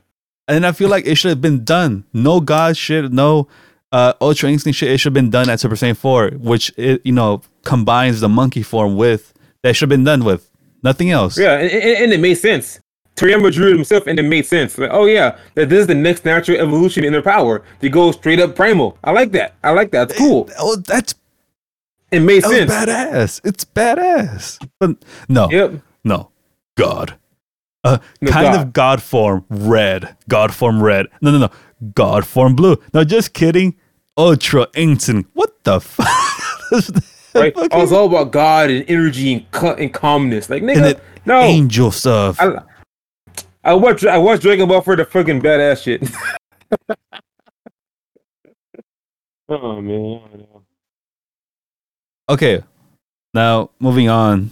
and I feel like it should have been done. No God shit, no uh, Ultra Instinct shit. It should have been done at Super Saiyan 4, which it you know combines the monkey form with that should have been done with nothing else. Yeah, and, and, and it made sense. Toriyama drew it himself, and it made sense. Like, oh yeah, that this is the next natural evolution in their power. They go straight up primal. I like that. I like that. It's cool. Oh, that's It made that sense. badass. It's badass. But no, Yep. no, God. Uh, No, kind God. of God form red. God form red. No, no, no. God form blue. No, just kidding. Ultra Instinct. What the fuck? Right. I was all about God and energy and, ca- and calmness. Like and nigga, it, no. angel stuff. I, I watched I watched Dragon Ball for the fucking badass shit. oh man. Okay. Now, moving on.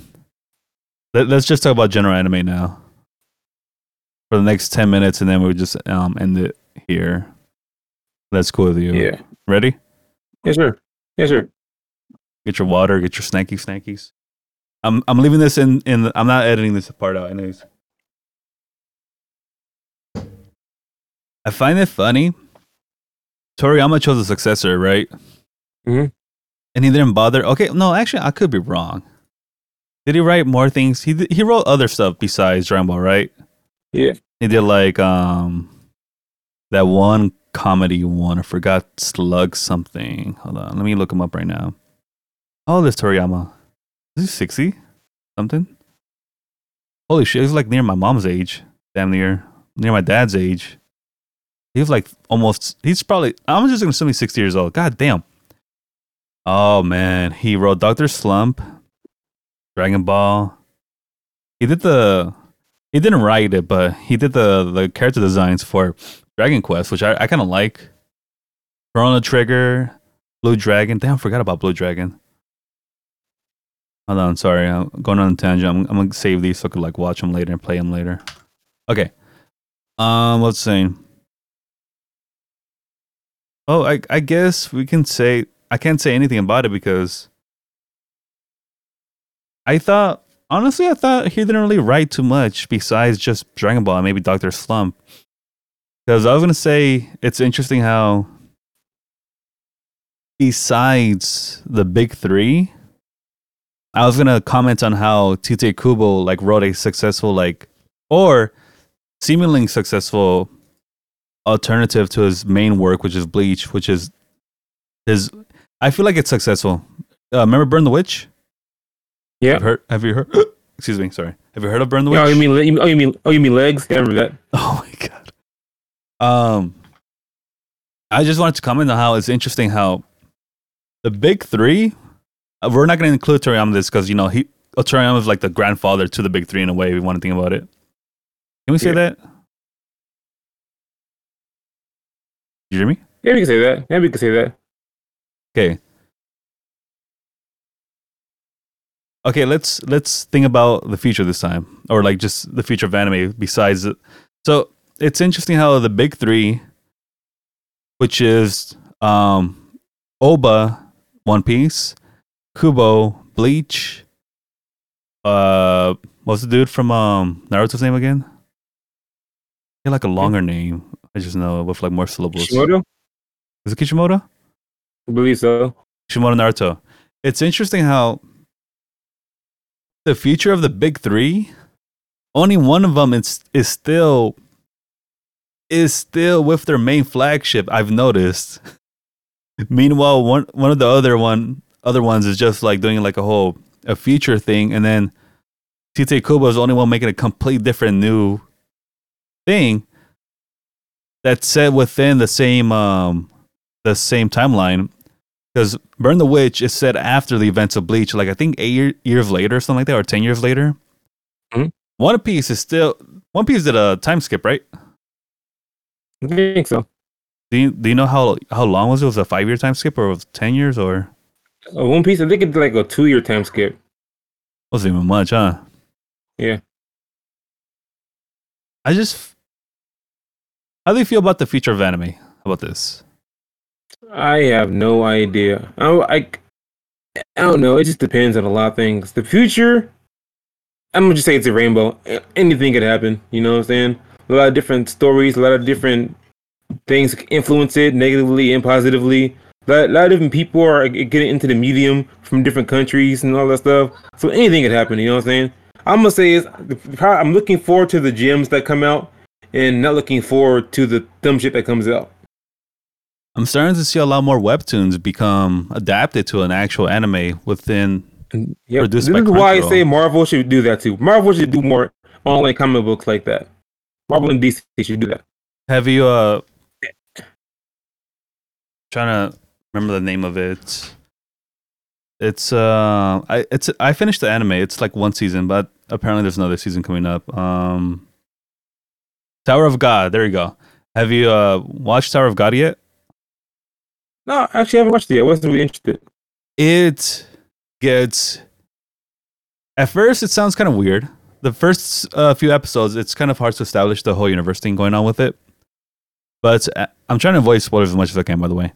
Let, us just talk about general anime now. For the next 10 minutes, and then we'll just um, end it here. That's cool with you. Yeah. Ready? Yes, sir. Yes, sir. Get your water, get your snacky snackies. I'm I'm leaving this in in the, I'm not editing this part out anyways. I find it funny. Toriyama chose a successor, right? Mhm. And he didn't bother. Okay, no, actually, I could be wrong. Did he write more things? He he wrote other stuff besides Dragon Ball, right? Yeah. He did like um that one comedy one. I forgot Slug something. Hold on, let me look him up right now. Oh, this Toriyama. Is he sixty something? Holy shit, he's like near my mom's age. Damn near near my dad's age. He's like almost. He's probably. I'm just gonna assume he's sixty years old. God damn. Oh man, he wrote Doctor Slump, Dragon Ball. He did the he didn't write it, but he did the the character designs for Dragon Quest, which I, I kind of like. Chrono Trigger, Blue Dragon. Damn, I forgot about Blue Dragon. Hold on, sorry, I'm going on a tangent. I'm, I'm gonna save these so I could like watch them later and play them later. Okay. Um, let's see. Oh, I I guess we can say I can't say anything about it because I thought honestly I thought he didn't really write too much besides just Dragon Ball and maybe Doctor Slump. Because I was gonna say it's interesting how besides the big three, I was gonna comment on how Tite Kubo like wrote a successful like or seemingly successful alternative to his main work, which is Bleach, which is his. I feel like it's successful. Uh, remember Burn the Witch? Yeah. Have, heard, have you heard? Excuse me. Sorry. Have you heard of Burn the Witch? Oh, you mean oh you mean oh you mean legs? Yeah, I remember that. Oh my god. Um I just wanted to comment on how it's interesting how the big three. uh, We're not going to include Toriyama in this because you know he Toriyama is like the grandfather to the big three in a way. If we want to think about it. Can we say Yeah. that? You hear me? Yeah, we can say that. Yeah, we can say that. Okay. Okay, let's let's think about the future this time, or like just the future of anime. Besides, it. so it's interesting how the big three, which is um, Oda, One Piece, Kubo, Bleach. Uh, what's the dude from um Naruto's name again? He had like a longer name. I just know with like more syllables. Kishimoto? Is it Kishimoto? I believe so. Shimono Naruto. It's interesting how the future of the big three, only one of them is is still is still with their main flagship. I've noticed. Meanwhile, one one of the other one other ones is just like doing like a whole a feature thing, and then Tite Kubo is the only one making a complete different new thing that's set within the same um the same timeline because Burn the Witch is set after the events of Bleach, like I think eight year, years later, or something like that, or ten years later. Mhm. One Piece is still One Piece did a time skip, right? I think so. Do you, do you know how how long was it? Was it a five year time skip or was it ten years or Uh, One Piece, I think it's like a two year time skip. wasn't even much, huh? Yeah. I just how do you feel about the future of anime? How about this? I have no idea. I, I, I don't know. It just depends on a lot of things. The future, I'm gonna just say it's a rainbow. Anything could happen. You know what I'm saying? A lot of different stories, a lot of different things influence it negatively and positively. A lot, a lot of different people are getting into the medium from different countries and all that stuff. So anything could happen. You know what I'm saying? I'm gonna say is I'm looking forward to the gems that come out, and not looking forward to the dumb shit that comes out. I'm starting to see a lot more webtoons become adapted to an actual anime within Yeah, this is why I say Marvel should do that too. Marvel should do more online comic books like that. Marvel and DC should do that. Have you uh trying to remember the name of it? It's uh I it's I finished the anime. It's like one season, but apparently there's another season coming up. Um Tower of God, there you go. Have you uh watched Tower of God yet? No, actually, I haven't watched it yet. I wasn't really interested. It gets at first it sounds kind of weird. The first uh, few episodes, it's kind of hard to establish the whole universe thing going on with it. But uh, I'm trying to avoid spoilers as much as I can, by the way.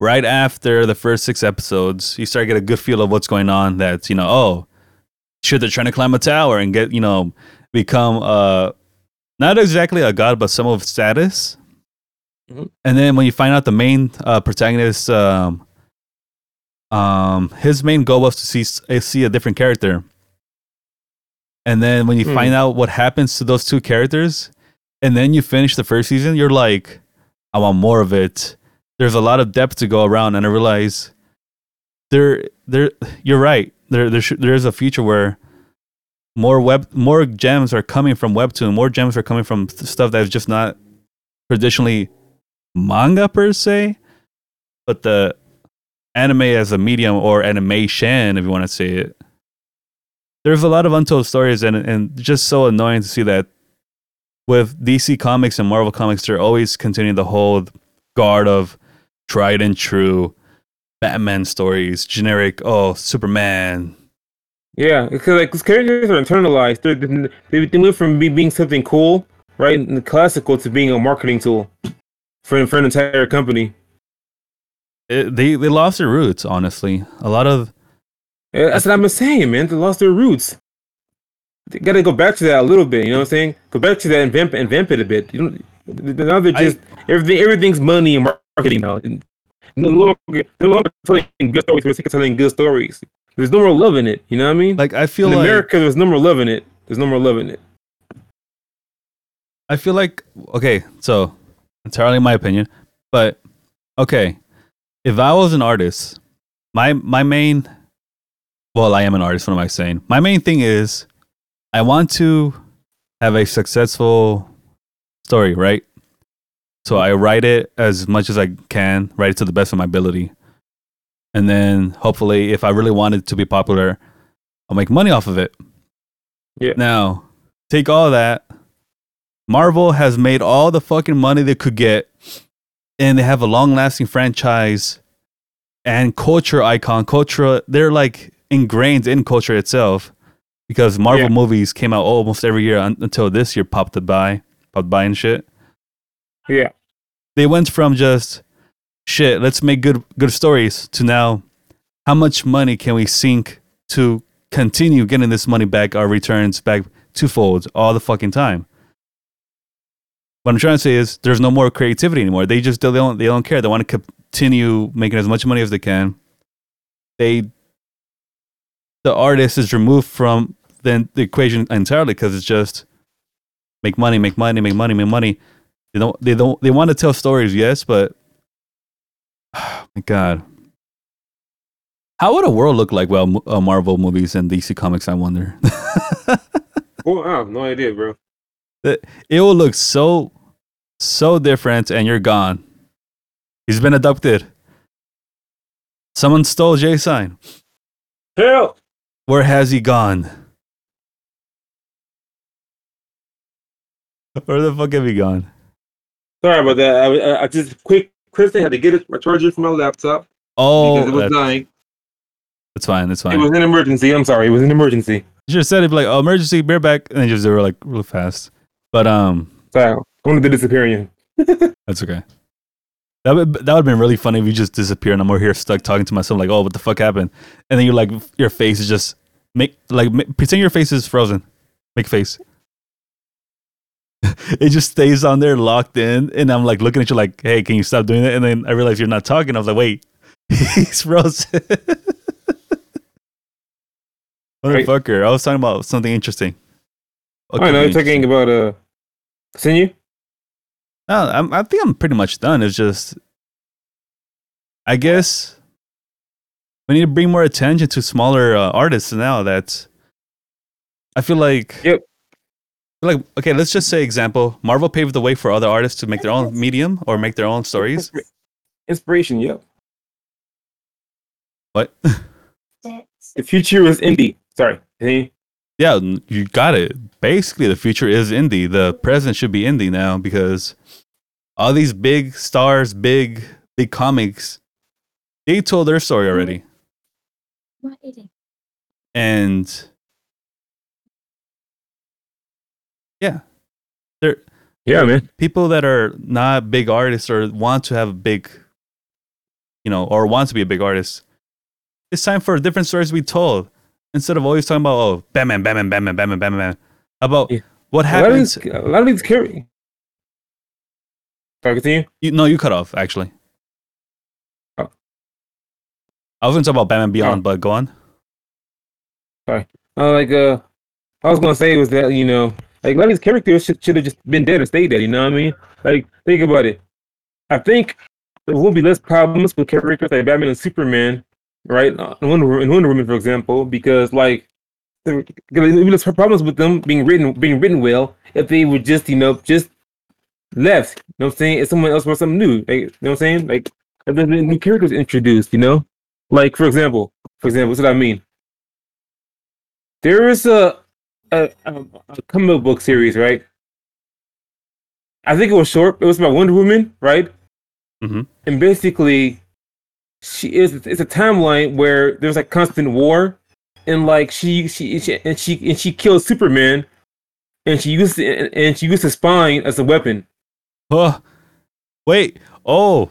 Right after the first six episodes, you start to get a good feel of what's going on. That's you know, oh, shit, they're trying to climb a tower and get you know, become uh, not exactly a god, but some of status. Mhm. And then when you find out the main uh, protagonist, um, um, his main goal was to see uh, see a different character. And then when you Hmm. find out what happens to those two characters, and then you finish the first season, you're like, I want more of it. There's a lot of depth to go around, and I realize there, there, you're right. There, there, sh- there is a future where more web, more gems are coming from Webtoon. More gems are coming from stuff that's just not traditionally manga per se, but the anime as a medium or animation, if you want to say it. There's a lot of untold stories, and and just so annoying to see that with DC Comics and Marvel Comics, they're always continuing the whole guard of tried and true Batman stories, generic. Oh, Superman. Yeah, because like these characters are internalized. They're, they they move from being something cool, right, and the classical, to being a marketing tool for for an entire company. It, they they lost their roots. Honestly, a lot of Yeah, that's what I've been saying, man. They lost their roots. They got to go back to that a little bit. You know what I'm saying? Go back to that and vamp and vamp it a bit. You know, now they're I- just everything. Everything's money and marketing now. No longer, no longer telling good stories the sake of telling good stories. There's no more love in it. You know what I mean? like I feel in like America, there's no more love in it. There's no more love in it. I feel like okay, so entirely my opinion, but okay, if I was an artist, my my main, well, I am an artist. What am I saying? My main thing is, I want to have a successful story, right? So I write it as much as I can, write it to the best of my ability. And then hopefully, if I really want it to be popular, I'll make money off of it. Yeah. Now, take all that. Marvel has made all the fucking money they could get, and they have a long lasting franchise and culture icon. Culture, they're like ingrained in culture itself because Marvel Yeah. movies came out almost every year un- until this year popped by, popped by and shit Yeah. they went from just shit let's make good good stories to now how much money can we sink to continue getting this money back our returns back twofold all the fucking time what i'm trying to say is there's no more creativity anymore they just they don't they don't care they want to continue making as much money as they can they the artist is removed from the, the equation entirely because it's just make money make money make money make money they don't. They don't. They want to tell stories, yes, but oh my god, how would a world look like? Well, uh, Marvel movies and DC comics. I wonder. Well, I have no idea, bro. it will look so, so different, and you're gone. He's been abducted. Someone stole Jay's sign. Help! Where has he gone? Where the fuck have he gone? Sorry about that. I, I, I just quick, Kristen had to get it, my charger from my laptop Oh, because it was that's, dying. that's fine. That's fine. It was an emergency. I'm sorry. It was an emergency. You should have said it like, oh, emergency, bear back, and then just do it like real fast. But um, Sorry. I wanted to disappear you. that's okay. That would that would have been really funny if you just disappear and I'm over here stuck talking to myself like, oh, what the fuck happened? And then you're like your face is just make like ma- pretend your face is frozen. Make face. it just stays on there locked in, and I'm like looking at you like, hey, can you stop doing it? And then I realize you're not talking. I was like, wait, he's frozen. Right. Motherfucker, I was talking about something interesting. I know. You're talking about uh, continue. No, I'm, I think I'm pretty much done. It's just, I guess we need to bring more attention to smaller uh, artists now. That I feel like, Yep. Like, okay, let's just say example: Marvel paved the way for other artists to make their own medium or make their own stories. Inspiration. Yep. What? The future is indie. Sorry. Continue. yeah, you got it. Basically, the future is indie. The present should be indie now because all these big stars, big big comics, they told their story already. What is it? and yeah there Yeah, man. people that are not big artists or want to have a big you know or want to be a big artist it's time for different stories to be told instead of always talking about oh batman batman batman batman batman about Yeah. what A lot of happens these, a lot of these carry. Sorry. Continue. you, no you cut off actually Oh. i was going to talk about batman beyond Oh. but go on Sorry. Uh, like uh, I was gonna say was that you know, like a lot of these characters should should have just been dead or stayed dead. You know what I mean? Like think about it. I think there will be less problems with characters like Batman and Superman, right? Uh, and Wonder, and Wonder Woman, for example, because like there be less problems with them being written being written well if they were just you know just left. You know what I'm saying? If someone else wrote something new, like, you know what I'm saying? Like if there's been new characters introduced, you know, like for example, for example, what's what I mean? There is a a, a, a comic book series, right? I think it was short. It was about Wonder Woman, right? Mhm. And basically, she is. It's a timeline where there's like constant war, and like she she, she and she and she kills Superman, and she used and, and she used his spine as a weapon. Oh, wait. Oh,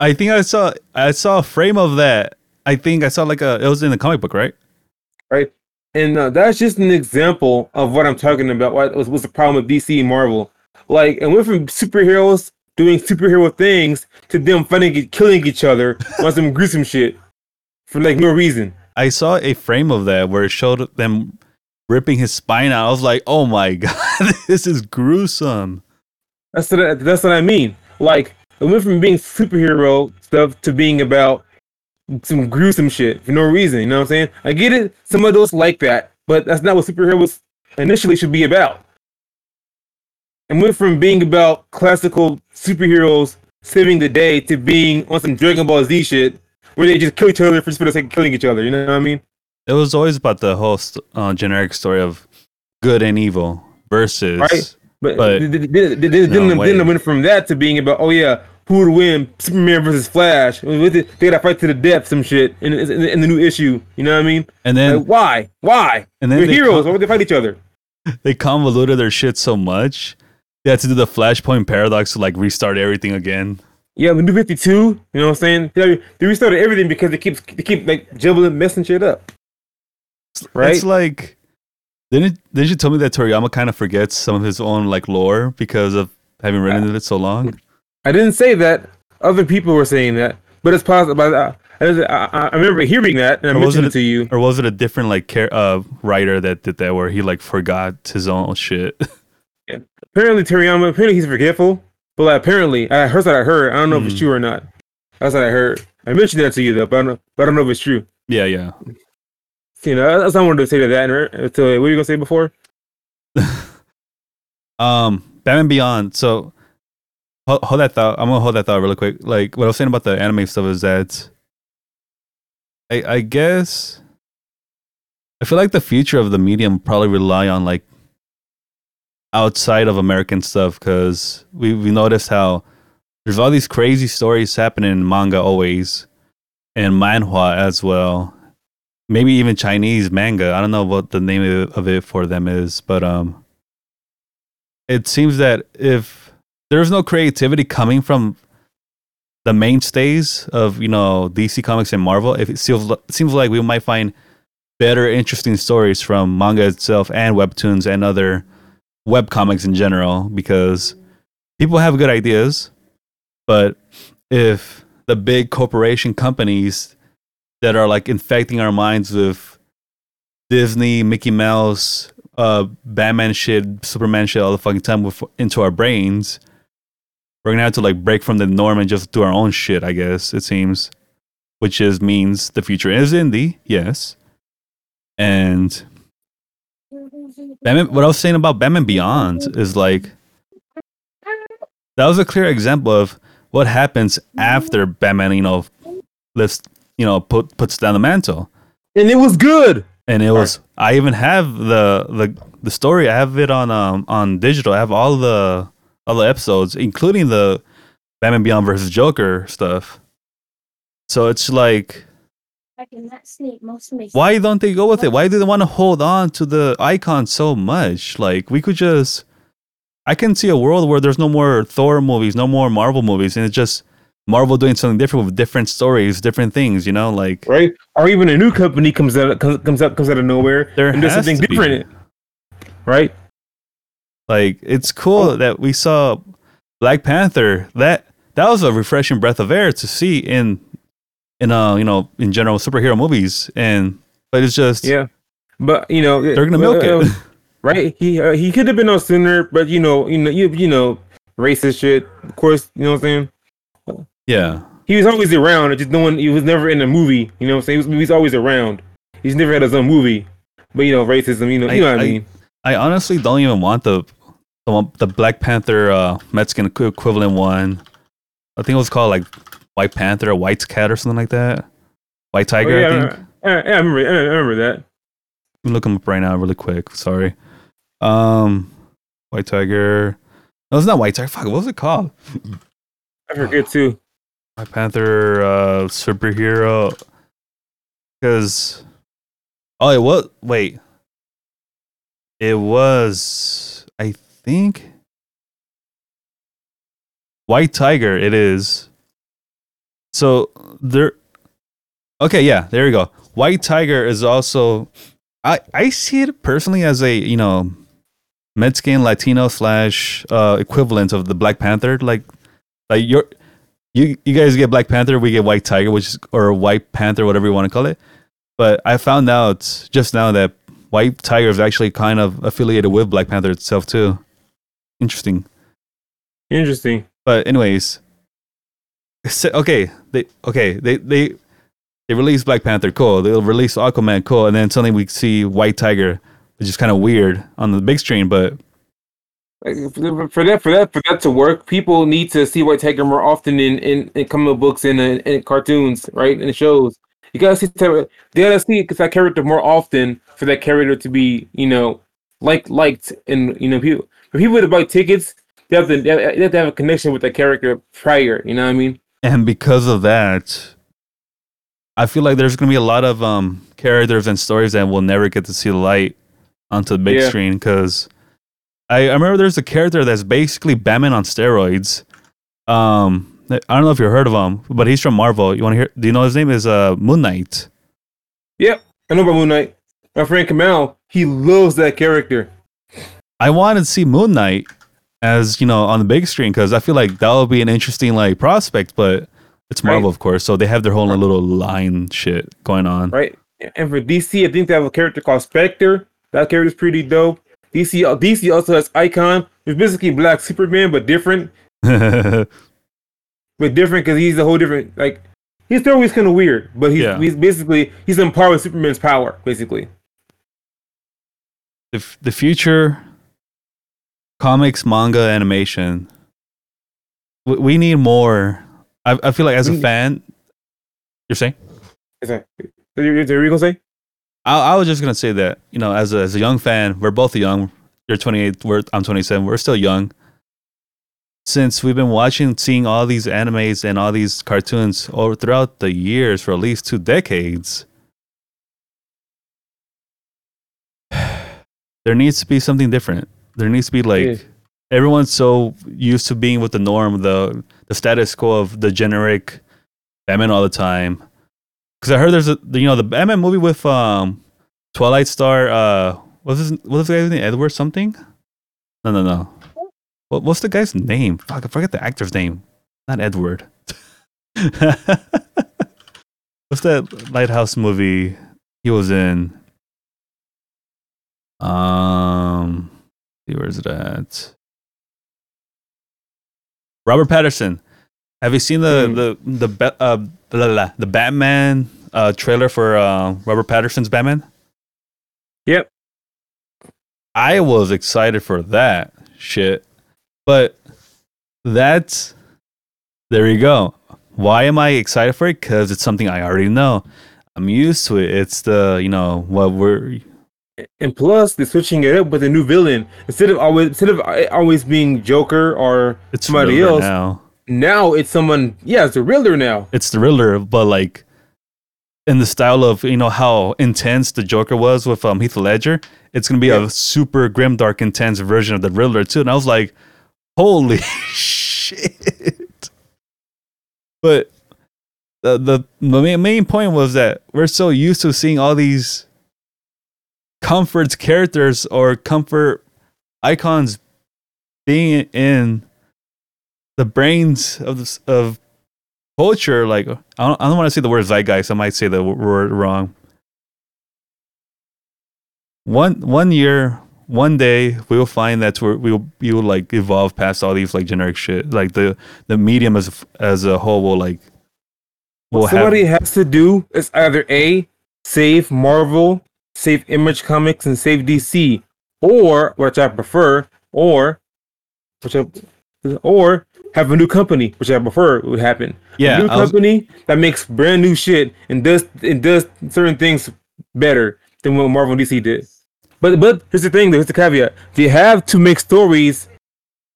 I think I saw I saw a frame of that. I think I saw like a it was in the comic book, right? right? And uh, that's just an example of what I'm talking about. What was, was the problem with DC Marvel? Like, and went from superheroes doing superhero things to them fighting, killing each other on some gruesome shit for like no reason. I saw a frame of that where it showed them ripping his spine out. I was like, oh my god, this is gruesome. That's what I, that's what I mean. Like, it went from being superhero stuff to being about some gruesome shit for no reason. You know what I'm saying? I get it. Some of those like that, but that's not what superheroes initially should be about. and went from being about classical superheroes saving the day to being on some Dragon Ball Z shit where they just kill each other for the sake of killing each other. You know what I mean? It was always about the whole st- uh, generic story of good and evil versus. Right. But, But- th- th- th- th- th- No, then, then it went from that to being about, oh yeah, who would win? Superman versus Flash. With it, They gotta fight to the death, some shit in, in, in the new issue. You know what I mean? And then Like, why? Why? and then They're they, heroes. con- Why would they fight each other? they convoluted their shit so much. They had to do the Flashpoint paradox to like restart everything again. Yeah, the new Fifty Two. You know what I'm saying? They, restarted everything because they keep they keep like jumbling, messing shit up. Right? It's like didn't didn't you tell me that Toriyama kind of forgets some of his own like lore because of having written it so long? I didn't say that. Other people were saying that, but it's possible. I, I, I remember hearing that, and I Or mentioned it it to you. Or was it a different like uh, writer that did that where he like forgot his own shit? Apparently, Toriyama. Apparently, he's forgetful. But like, apparently, I heard that I heard. I don't know if it's Mhm. true or not. That's what I heard. I mentioned that to you though, but I don't. But I don't know if it's true. yeah, yeah. You know, that's what I wanted to say to that. and- To what were you gonna say before? Um, Batman Beyond. So hold, hold that thought. I'm gonna hold that thought really quick. Like what I was saying about the anime stuff is that I I guess I feel like the future of the medium probably rely on like outside of American stuff because we we noticed how there's all these crazy stories happening in manga always and manhwa as well. Maybe even Chinese manga. I don't know what the name of- of it for them is, but um it seems that if there's no creativity coming from the mainstays of you know DC Comics and Marvel, if it seems seems like we might find better, interesting stories from manga itself and webtoons and other web comics in general, because people have good ideas, but if the big corporation companies that are like infecting our minds with Disney, Mickey Mouse, uh, Batman shit, Superman shit all the fucking time with, into our brains, we're gonna have to like break from the norm and just do our own shit. I guess it seems, which is means the future is indie, yes, and Batman. What I was saying about Batman Beyond is like that was a clear example of what happens after Batman. You know, let's you know put puts down the mantle And it was good. and it was I even have the the the story. I have it on um on digital. I have all the all the episodes, including the Batman Beyond versus Joker stuff. So it's like, I cannot sleep most of why don't they go with it? Why do they want to hold on to the icon so much? Like we could just, I can see a world where there's no more Thor movies, no more Marvel movies, and it's just Marvel doing something different with different stories, different things. You know, like right? Or even a new company comes out comes, comes out comes out of nowhere there and does something to be. different, right? Like it's cool that we saw Black Panther. That that was a refreshing breath of air to see in in uh you know in general superhero movies. And but it's just Yeah, but you know they're gonna milk uh, it. right? He uh, he could have been on sooner, but you know, you know, you you know, racist shit. Of course, you know what I'm saying. yeah, He was always around. Just no one. He was never in a movie. You know what I'm saying. He was, he was always around. He's never had his own movie. But you know, racism. You know, you know what I, I- mean. I honestly don't even want the the, one, the Black Panther uh, Mexican equi- equivalent one. I think it was called like White Panther or White Cat or something like that. White Oh, Tiger, yeah, I think. I, I, I remember. I remember that. Let me look them up right now, really quick. Sorry. Um, White Tiger. No, it's not White Tiger. Fuck, what was it called? I forget too. Black Panther uh superhero because oh it was wait it was think White Tiger it is so there okay yeah there you go White Tiger is also I I see it personally as a you know Mexican Latino slash uh equivalent of the Black Panther like like you're you you guys get Black Panther, we get White Tiger, which is or White Panther, whatever you want to call it. But I found out just now that White Tiger is actually kind of affiliated with Black Panther itself too. Interesting. Interesting. But anyways, so- okay, they okay they they they release Black Panther, cool. They'll release Aquaman, cool, and then suddenly we see White Tiger, which is kind of weird on the big screen. But for for that, for that, for that to work, people need to see White Tiger more often in in, in comic books and uh, in, in cartoons, right? In shows, you gotta see they gotta see that character more often for that character to be, you know, like liked and you know people for people to buy tickets, they have to they have to have a connection with the character prior. You know what I mean? And because of that, I feel like there's gonna be a lot of um characters and stories that will never get to see the light onto the big Yeah. screen because I, I remember there's a character that's basically Batman on steroids. Um, I don't know if you heard of him, but he's from Marvel. You want to hear? Do you know his name is uh Moon Knight? Yep, I know about Moon Knight. My friend Kamal, he loves that character. I wanted to see Moon Knight as you know on the big screen because I feel like that would be an interesting like prospect, but it's Marvel, Right. of course, so they have their whole little line shit going on. right? And for DC, I think they have a character called Spectre. That character's pretty dope. DC, uh, DC also has Icon. It's basically Black Superman, but different. But different because he's a whole different. Like his story is kind of weird, but he's, Yeah. he's basically he's empowered with Superman's power, basically. f- the future comics, manga, animation. We, we need more. I, I feel like as a fan, you're saying. Is that? Is that what you gonna say? I, I was just gonna say that you know, as a, as a young fan, we're both young. You're 28. We're I'm 27. We're still young. Since we've been watching, seeing all these animes and all these cartoons over throughout the years for at least two decades, there needs to be something different. There needs to be like Yeah. everyone's so used to being with the norm, the the status quo of the generic Batman all the time. Because I heard there's a you know the Batman movie with um Twilight Star. Uh, what's his what's the guy's name? Edward something? No, no, no. What, what's the guy's name? Fuck, I forget the actor's name. Not Edward. what's that Lighthouse movie he was in? Um, see where's it at? Robert Pattinson. Have you seen the Hmm. the the uh, blah, blah, blah, the Batman uh, trailer for uh, Robert Pattinson's Batman? Yep. I was excited for that shit, but that's there you go. Why am I excited for it? Because it's something I already know. I'm used to it. It's the you know what we're And plus, they're switching it up with a new villain instead of always instead of always being Joker or it's somebody Riddler else. now. Now it's someone. Yeah, it's the Riddler now. It's the Riddler, but like in the style of you know how intense the Joker was with um Heath Ledger. It's gonna be Yeah. a super grim, dark, intense version of the Riddler too. And I was like, holy shit! But the the the main point was that we're so used to seeing all these comforts characters or comfort icons being in the brains of this, of culture like i don't, I don't want to say the word zeitgeist i might say the word wrong. One one year one day we will find that we're, we will we will like evolve past all these like generic shit. Like the the medium as as a whole will like will What have somebody has to do is either a save Marvel, save Image Comics, and save DC, or which I prefer, or which I, or have a new company, which I prefer would happen. yeah a new was- company that makes brand new shit and does and does certain things better than what Marvel and DC did. But but here's the thing, though, here's the caveat: they have to make stories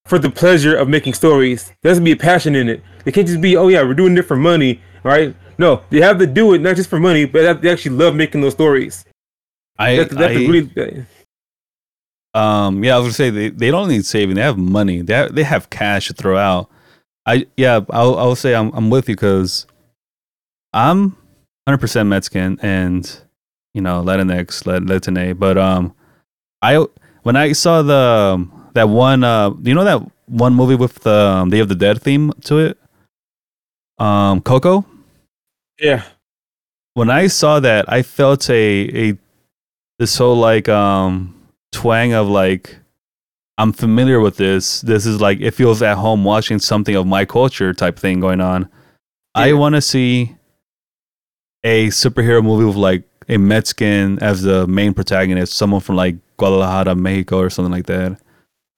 for the pleasure of making stories. There has to be a passion in it. They can't just be, oh yeah, we're doing it for money, right? No, they have to do it not just for money, but they actually love making those stories. I, That's, that's I- really Um, yeah, I was gonna say they, they don't need saving. They have money. They have, they have cash to throw out. I yeah, I'll I'll say I'm I'm with you because I'm 100 percent Mexican and you know Latinx, Lat- Latine. But um, I when I saw the that one uh, do you know that one movie with the um, Day of the Dead theme to it? Um, Coco. yeah. when I saw that, I felt a a this whole like um twang of like I'm familiar with this. This is like it feels at home watching something of my culture type thing going on. I want to see a superhero movie with like a Mexican as the main protagonist, someone from like Guadalajara, Mexico, or something like that.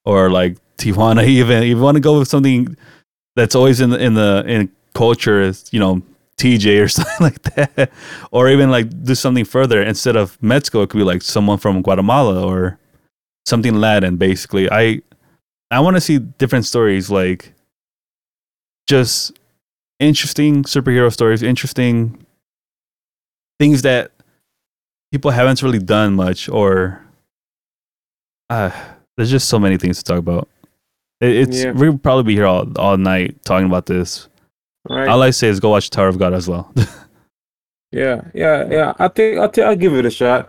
or like Tijuana. Even if you want to go with something that's always in the in the in culture, is you know TJ or something like that, or even like do something further instead of Mexico. It could be like someone from Guatemala or something Latin. Basically, I I want to see different stories, like just interesting superhero stories, interesting things that people haven't really done much, or uh, there's just so many things to talk about. It, it's Yeah. we'll probably be here all all night talking about this. Right. All I say is go watch Tower of God as well. yeah, yeah, yeah. I think I'll, give it a shot.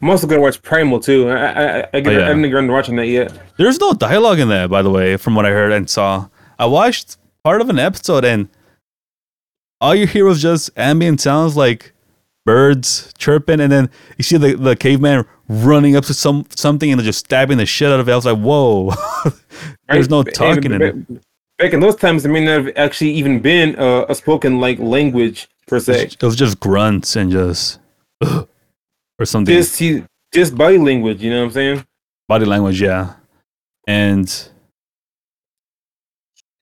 I'm also gonna watch Primal too. I I, I, get, Oh, yeah. I get around to watching that yet. There's no dialogue in that, by the way, from what I heard and saw. I watched part of an episode and all you hear was just ambient sounds like birds chirping, and then you see the, the caveman running up to some something and just stabbing the shit out of it. I was like, whoa. There's no talking in it. Back, in those times, there may not have actually even been uh, a spoken like language per se. It was just grunts and just or something. Just he, just body language. You know what I'm saying? body language yeah and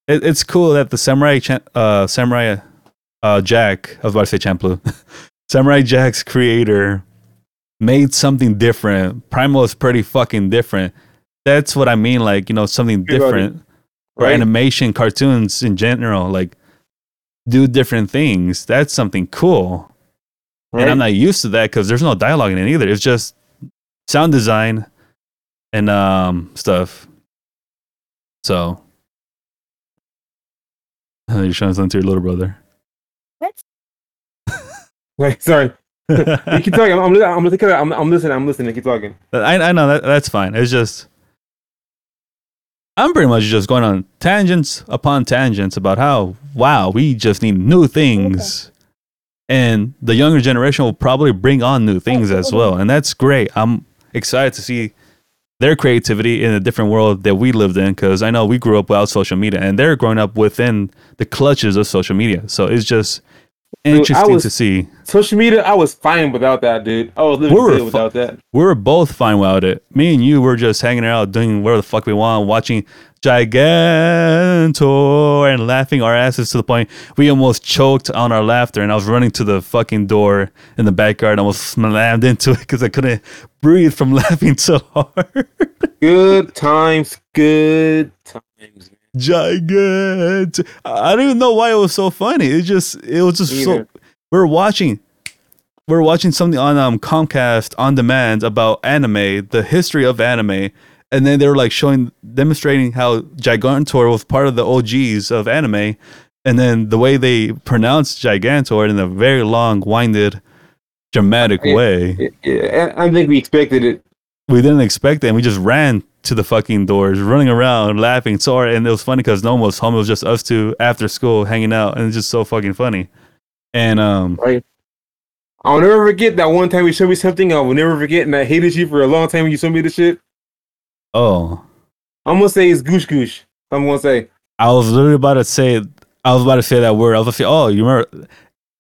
it, it's cool that the samurai Cha- uh samurai uh jack i was about to say champloo samurai jack's creator made something different primal is pretty fucking different that's what i mean like you know something different or Right? animation cartoons in general like do different things that's something cool right? and I'm not used to that because there's no dialogue in it either. It's just sound design and um stuff. So you're showing something to your little brother. What? Wait, sorry. you keep talking. I'm, I'm, I'm, listening. I'm, I'm listening. I'm listening. Keep talking. I I know that that's fine. It's just I'm pretty much just going on tangents upon tangents about how wow we just need new things, and the younger generation will probably bring on new things as well, and that's great. I'm excited to see their creativity in a different world that we lived in because I know we grew up without social media, and they're growing up within the clutches of social media. So it's just Dude, interesting was- to see. Social media, I was fine without that, dude. I was living We were without that. we were both fine without it. Me and you were just hanging out, doing whatever the fuck we want, watching Gigantor and laughing our asses to the point we almost choked on our laughter. And I was running to the fucking door in the backyard and almost slammed into it because I couldn't breathe from laughing so hard. Good times, good times. Gigant. I don't even know why it was so funny. It just, it was just so. We were watching we were watching something on um, Comcast on demand about anime, the history of anime, and then they were like showing, demonstrating how Gigantor was part of the OGs of anime, and then the way they pronounced Gigantor in a very long, winded, dramatic Yeah. way. I I think we expected it. We didn't expect it, and we just ran to the fucking doors, running around, laughing so hard, and it was funny because no one was home. It was just us two after school hanging out, and it's just so fucking funny. And um, Right. I'll never forget that one time you showed me something. I will never forget, and I hated you for a long time when you showed me the shit. oh, I'm gonna say it's goosh goosh. I'm gonna say. I was literally about to say, I was about to say that word. I was about to say, oh, you remember?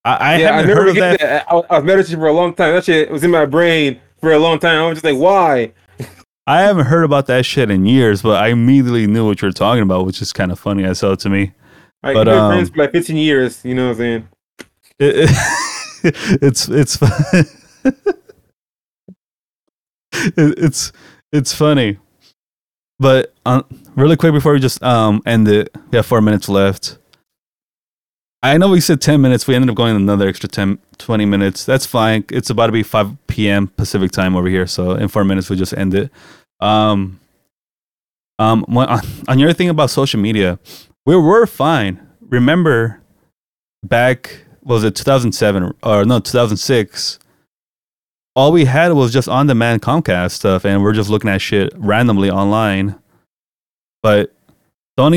I, I yeah, I haven't never heard of forget that. that. I, I at you for a long time. That shit was in my brain for a long time. I was just like, why? I haven't heard about that shit in years, but I immediately knew what you were talking about, which is kind of funny. I saw it to me. Like, But, um, friends for like 15 years. You know what I'm saying? It- it- it's it's it, it's it's funny, but um, really quick before we just um end it, we have four minutes left. I know we said 10 minutes. We ended up going another extra 10, 20 minutes. That's fine. It's about to be 5 p.m. Pacific time over here. So in four minutes, we just end it. Um, um, on, on your thing about social media, we were fine. Remember back, was it 2007 or no, 2006? All we had was just on demand Comcast stuff, and we're just looking at shit randomly online. But